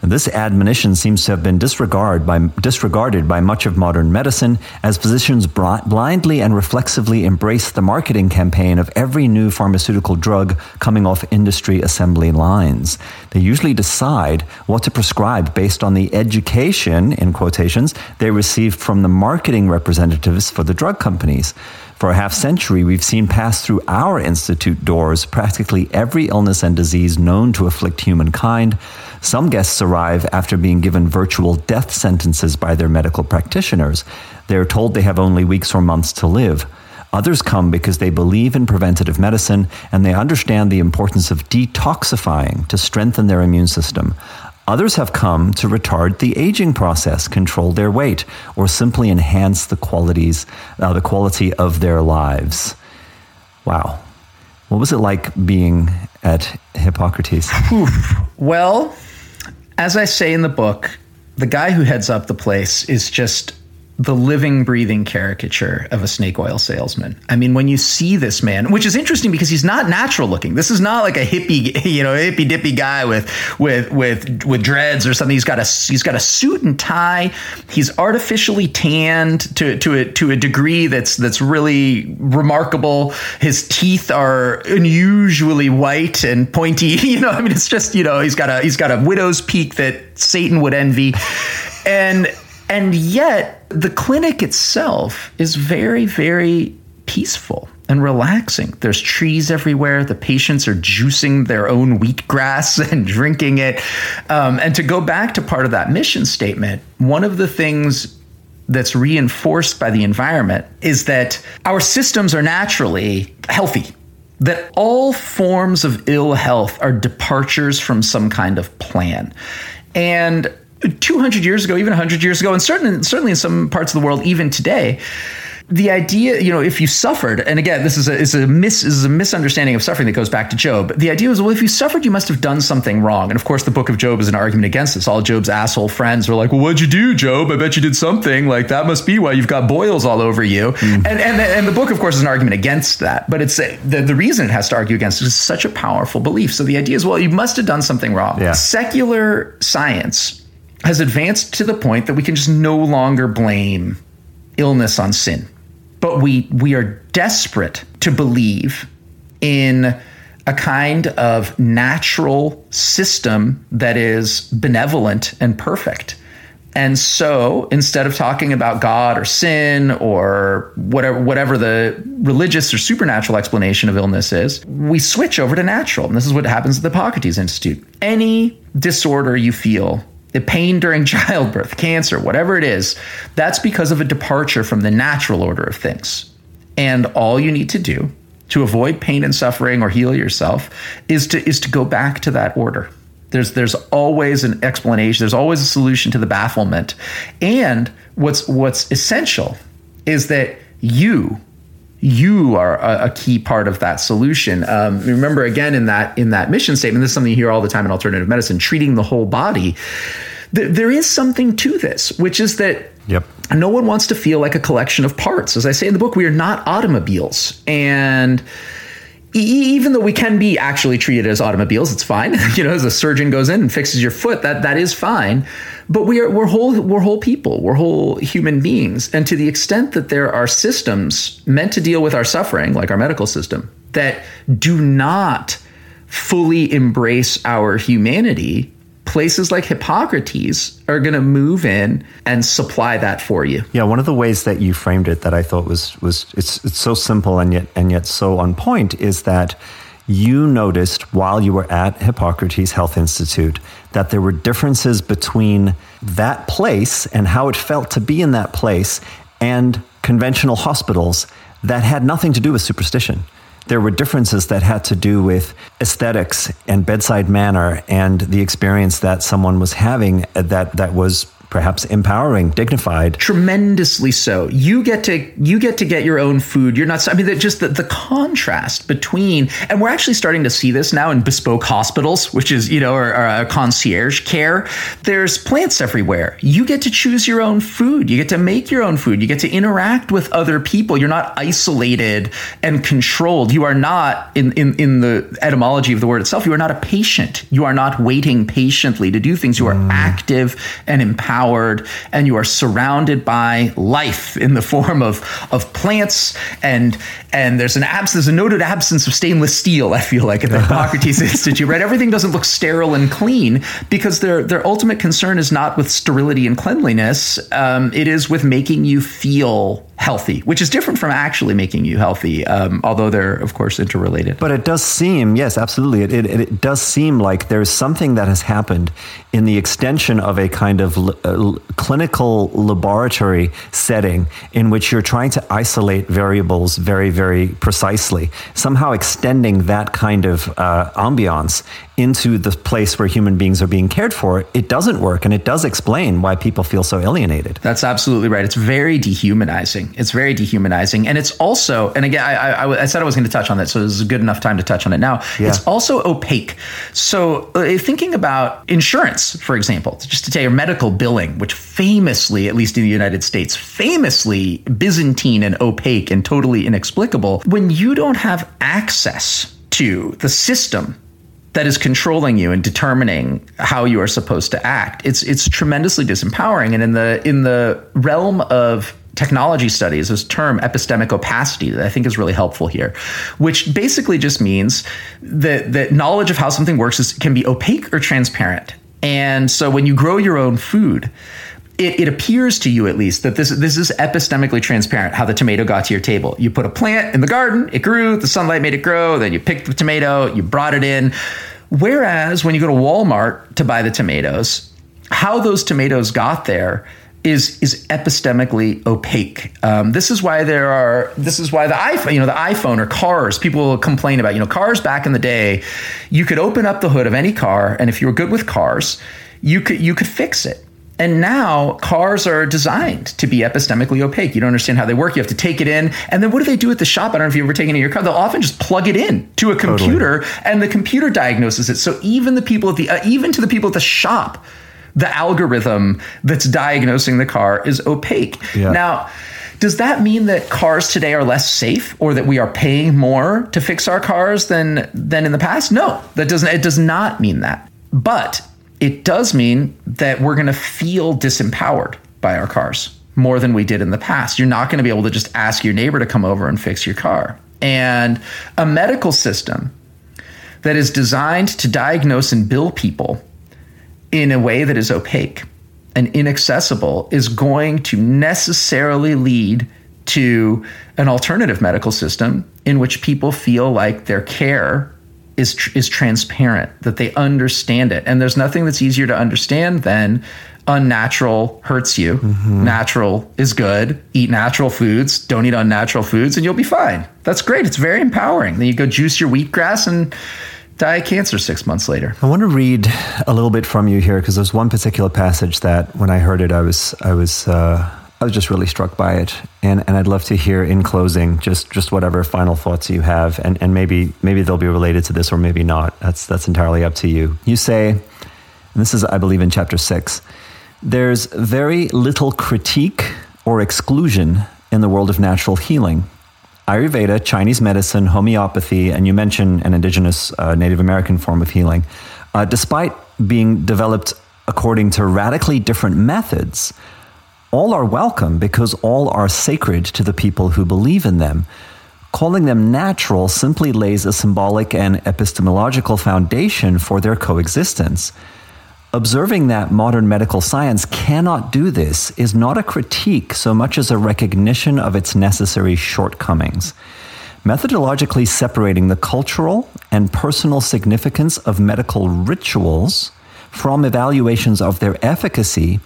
C: This admonition seems to have been disregarded by, disregarded by much of modern medicine as physicians blindly and reflexively embrace the marketing campaign of every new pharmaceutical drug coming off industry assembly lines. They usually decide what to prescribe based on the education, in quotations, they received from the marketing representatives for the drug companies. For a half century, we've seen pass through our institute doors practically every illness and disease known to afflict humankind. Some guests arrive after being given virtual death sentences by their medical practitioners. They are told they have only weeks or months to live. Others come because they believe in preventative medicine and they understand the importance of detoxifying to strengthen their immune system. Others have come to retard the aging process, control their weight, or simply enhance the qualities, uh, the quality of their lives. Wow. What was it like being at Hippocrates?
E: well, as I say in the book, the guy who heads up the place is just the living, breathing caricature of a snake oil salesman. I mean, when you see this man, which is interesting because he's not natural looking. This is not like a hippie, you know, hippy dippy guy with with with with dreads or something. He's got a he's got a suit and tie. He's artificially tanned to to a to a degree that's that's really remarkable. His teeth are unusually white and pointy. You know, I mean, it's just you know he's got a he's got a widow's peak that Satan would envy, and and yet, the clinic itself is very, very peaceful and relaxing. There's trees everywhere. The patients are juicing their own wheatgrass and drinking it. Um, and to go back to part of that mission statement, one of the things that's reinforced by the environment is that our systems are naturally healthy. That all forms of ill health are departures from some kind of plan. And 200 years ago, even 100 years ago, and certainly, certainly in some parts of the world, even today, the idea, you know, if you suffered, and again, this is a, is a mis is a misunderstanding of suffering that goes back to Job. The idea was, well, if you suffered, you must have done something wrong. And of course, the book of Job is an argument against this. All Job's asshole friends are like, well, what'd you do, Job? I bet you did something. Like that must be why you've got boils all over you. Mm. And, and and the book, of course, is an argument against that. But it's the the reason it has to argue against it is such a powerful belief. So the idea is, well, you must have done something wrong.
C: Yeah.
E: Secular science has advanced to the point that we can just no longer blame illness on sin. But we we are desperate to believe in a kind of natural system that is benevolent and perfect. And so instead of talking about God or sin or whatever whatever the religious or supernatural explanation of illness is, we switch over to natural. And this is what happens at the Hippocrates Institute. Any disorder you feel the pain during childbirth, cancer, whatever it is, that's because of a departure from the natural order of things. And all you need to do to avoid pain and suffering or heal yourself is to is to go back to that order. There's there's always an explanation, there's always a solution to the bafflement. And what's what's essential is that you you are a, a, key part of that solution. Um, remember again in that in that mission statement, this is something you hear all the time in alternative medicine, treating the whole body. Th- there is something to this, which is that
C: Yep.
E: No one wants to feel like a collection of parts. As I say in the book, we are not automobiles. And even though we can be actually treated as automobiles, it's fine. you know, as a surgeon goes in and fixes your foot, that that is fine. But we are we're whole we're whole people. We're whole human beings. And to the extent that there are systems meant to deal with our suffering, like our medical system, that do not fully embrace our humanity, places like Hippocrates are going to move in and supply that for you.
C: Yeah, one of the ways that you framed it that I thought was was it's it's so simple and yet and yet so on point is that you noticed while you were at Hippocrates Health Institute that there were differences between that place and how it felt to be in that place and conventional hospitals that had nothing to do with superstition there were differences that had to do with aesthetics and bedside manner and the experience that someone was having that that was perhaps empowering, dignified.
E: Tremendously so. You get to you get to get your own food. You're not. I mean, just the, the contrast between, and we're actually starting to see this now in bespoke hospitals, which is you know, or, or concierge care. There's plants everywhere. You get to choose your own food. You get to make your own food. You get to interact with other people. You're not isolated and controlled. You are not in in in the etymology of the word itself. You are not a patient. You are not waiting patiently to do things. You are mm. active and empowered empowered and you are surrounded by life in the form of of plants and and there's an absence there's a noted absence of stainless steel I feel like at the Hippocrates Institute right? Everything doesn't look sterile and clean because their their ultimate concern is not with sterility and cleanliness um, it is with making you feel healthy, which is different from actually making you healthy, um, although they're, of course, interrelated.
C: But it does seem, yes, absolutely. It, it, it, does seem like there's something that has happened in the extension of a kind of uh, clinical laboratory setting in which you're trying to isolate variables very, very precisely, somehow extending that kind of uh, ambiance into the place where human beings are being cared for, it doesn't work. And it does explain why people feel so alienated.
E: That's absolutely right. It's very dehumanizing. It's very dehumanizing, and it's also, and again, I, I, I said I was going to touch on that, so this is a good enough time to touch on it now.
C: Yeah.
E: It's also opaque. So, uh, thinking about insurance, for example, just to tell you, medical billing, which famously, at least in the United States, famously Byzantine and opaque and totally inexplicable. When you don't have access to the system that is controlling you and determining how you are supposed to act. It's it's tremendously disempowering. And in the in the realm of technology studies, this term epistemic opacity that I think is really helpful here, which basically just means that that knowledge of how something works is, can be opaque or transparent. And so when you grow your own food, it, it, appears to you at least that this this is epistemically transparent how the tomato got to your table. You put a plant in the garden, it grew, the sunlight made it grow, then you picked the tomato, you brought it in. Whereas when you go to Walmart to buy the tomatoes, how those tomatoes got there is is epistemically opaque. Um, this is why there are. This is why the iPhone, you know, the iPhone or cars. People complain about. You know, cars back in the day, you could open up the hood of any car, and if you were good with cars, you could you could fix it. And now cars are designed to be epistemically opaque. You don't understand how they work. You have to take it in. And then what do they do at the shop? I don't know if you've ever taken it in your car. They'll often just plug it in to a computer totally. and the computer diagnoses it. So even the people at the, uh, even to the people at the shop, the algorithm that's diagnosing the car is opaque. Yeah. Now, does that mean that cars today are less safe or that we are paying more to fix our cars than than in the past? No, that doesn't it does not mean that. But it does mean that we're going to feel disempowered by our cars more than we did in the past. You're not going to be able to just ask your neighbor to come over and fix your car. And a medical system that is designed to diagnose and bill people in a way that is opaque and inaccessible is going to necessarily lead to an alternative medical system in which people feel like their care is tr- is transparent, that they understand it. And there's nothing that's easier to understand than unnatural hurts you. Mm-hmm. Natural is good. Eat natural foods. Don't eat unnatural foods, and you'll be fine. That's great. It's very empowering. Then you go juice your wheatgrass and die of cancer six months later.
C: I want to read a little bit from you here because there's one particular passage that when I heard it, I was I was. Uh, I was just really struck by it, and and I'd love to hear in closing just just whatever final thoughts you have, and and maybe maybe they'll be related to this or maybe not. That's that's entirely up to you. You say, and this is I believe in chapter six. There's very little critique or exclusion in the world of natural healing. Ayurveda, Chinese medicine, homeopathy, and you mention an indigenous uh, Native American form of healing, uh, despite being developed according to radically different methods all are welcome because all are sacred to the people who believe in them. Calling them natural simply lays a symbolic and epistemological foundation for their coexistence. Observing that modern medical science cannot do this is not a critique so much as a recognition of its necessary shortcomings. Methodologically separating the cultural and personal significance of medical rituals from evaluations of their efficacy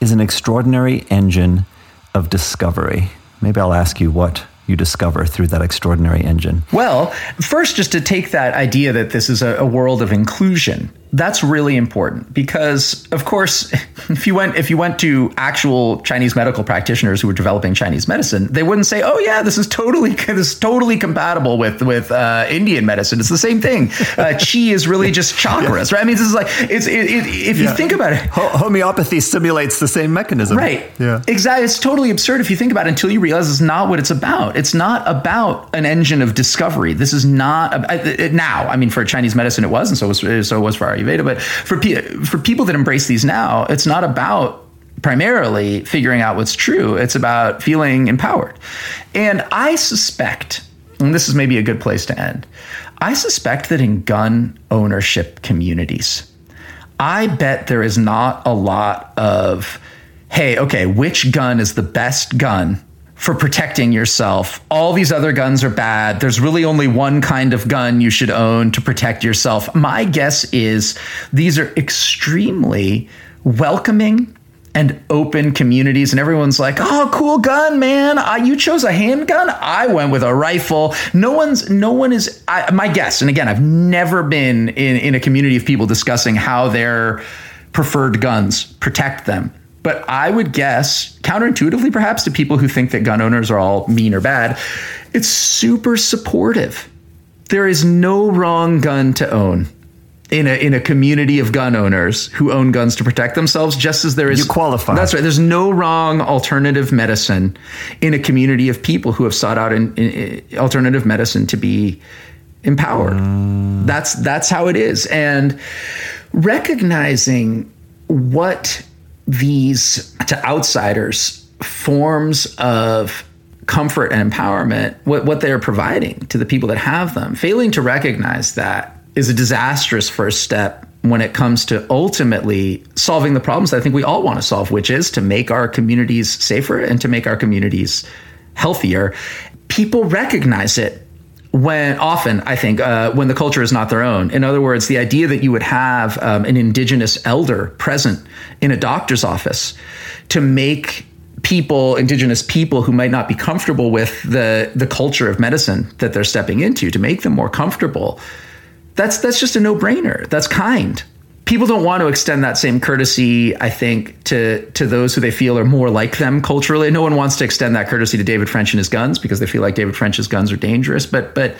C: is an extraordinary engine of discovery. Maybe I'll ask you what you discover through that extraordinary engine.
E: Well, first, just to take that idea that this is a, a world of inclusion that's really important because of course if you went if you went to actual chinese medical practitioners who were developing chinese medicine they wouldn't say oh yeah this is totally this is totally compatible with with uh, indian medicine. It's the same thing. Uh, qi is really just chakras right? I mean this is like it's it, it, if yeah. you think about it
C: homeopathy simulates the same mechanism.
E: Right. Yeah. Exactly it's totally absurd if you think about it until you realize it's not what it's about. It's not about an engine of discovery. This is not now i mean for chinese medicine it was and so was so it was for Ayurveda. But for for people that embrace these now, it's not about primarily figuring out what's true. It's about feeling empowered. And I suspect, and this is maybe a good place to end. I suspect that in gun ownership communities, I bet there is not a lot of, hey, okay, which gun is the best gun for protecting yourself. All these other guns are bad. There's really only one kind of gun you should own to protect yourself. My guess is these are extremely welcoming and open communities and everyone's like oh cool gun man you chose a handgun i went with a rifle no one's no one is I, my guess and again i've never been in, in a community of people discussing how their preferred guns protect them But I would guess, counterintuitively perhaps, to people who think that gun owners are all mean or bad, it's super supportive. There is no wrong gun to own in a in a community of gun owners who own guns to protect themselves, just as there is
C: You qualify.
E: That's right. There's no wrong alternative medicine in a community of people who have sought out an, an- an alternative medicine to be empowered. Mm. That's that's how it is, and recognizing what these to outsiders forms of comfort and empowerment what, what they're providing to the people that have them. Failing to recognize that is a disastrous first step when it comes to ultimately solving the problems that i think we all want to solve which is to make our communities safer and to make our communities healthier. People recognize it when often I think uh, when the culture is not their own. In other words, the idea that you would have um, an indigenous elder present in a doctor's office to make people, indigenous people who might not be comfortable with the the culture of medicine that they're stepping into, to make them more comfortable. That's that's just a no brainer. That's kind. People don't want to extend that same courtesy, I think, to to those who they feel are more like them culturally. No one wants to extend that courtesy to David French and his guns because they feel like David French's guns are dangerous. But but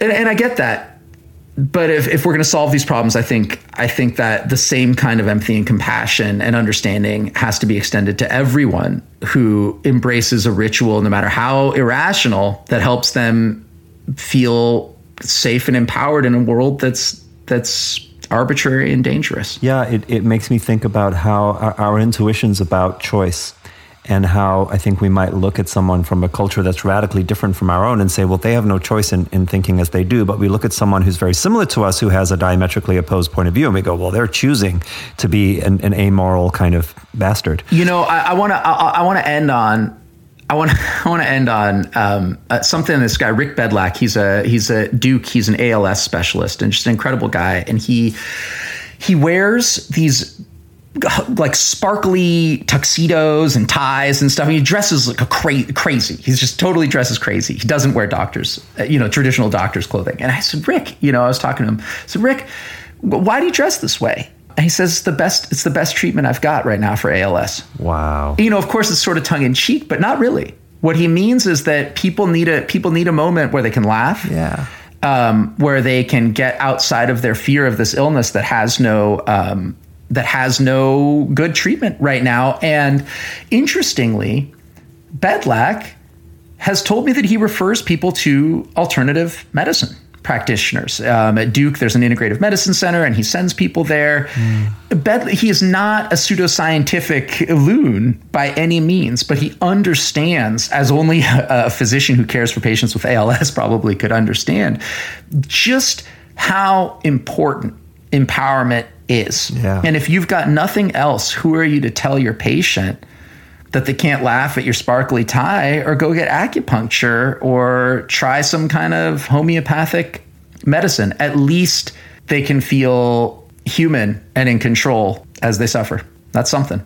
E: and, and I get that. But if, if we're going to solve these problems, I think I think that the same kind of empathy and compassion and understanding has to be extended to everyone who embraces a ritual, no matter how irrational, that helps them feel safe and empowered in a world that's that's arbitrary and dangerous.
C: Yeah, it, it makes me think about how our, our intuitions about choice and how I think we might look at someone from a culture that's radically different from our own and say, well, they have no choice in, in thinking as they do. But we look at someone who's very similar to us who has a diametrically opposed point of view and we go, well, they're choosing to be an, an amoral kind of bastard.
E: You know, I want to I, I want to end on I want to I want to end on um, uh, something. This guy Rick Bedlack, he's a he's a Duke. He's an ALS specialist and just an incredible guy. And he he wears these like sparkly tuxedos and ties and stuff. And He dresses like a cra- crazy. He's just totally dresses crazy. He doesn't wear doctors, uh, you know, traditional doctors clothing. And I said, Rick, you know, I was talking to him. I said, Rick, why do you dress this way? He says it's the best. It's the best treatment I've got right now for ALS.
C: Wow.
E: You know, of course, it's sort of tongue in cheek, but not really. What he means is that people need a people need a moment where they can laugh.
C: Yeah.
E: Um, where they can get outside of their fear of this illness that has no um, that has no good treatment right now. And interestingly, Bedlack has told me that he refers people to alternative medicine practitioners. Um, at Duke, there's an integrative medicine center, and he sends people there. Mm. Bed- he is not a pseudoscientific loon by any means, but he understands, as only a, a physician who cares for patients with ALS probably could understand, just how important empowerment is.
C: Yeah.
E: And if you've got nothing else, who are you to tell your patient? That they can't laugh at your sparkly tie or go get acupuncture or try some kind of homeopathic medicine. At least they can feel human and in control as they suffer. That's something.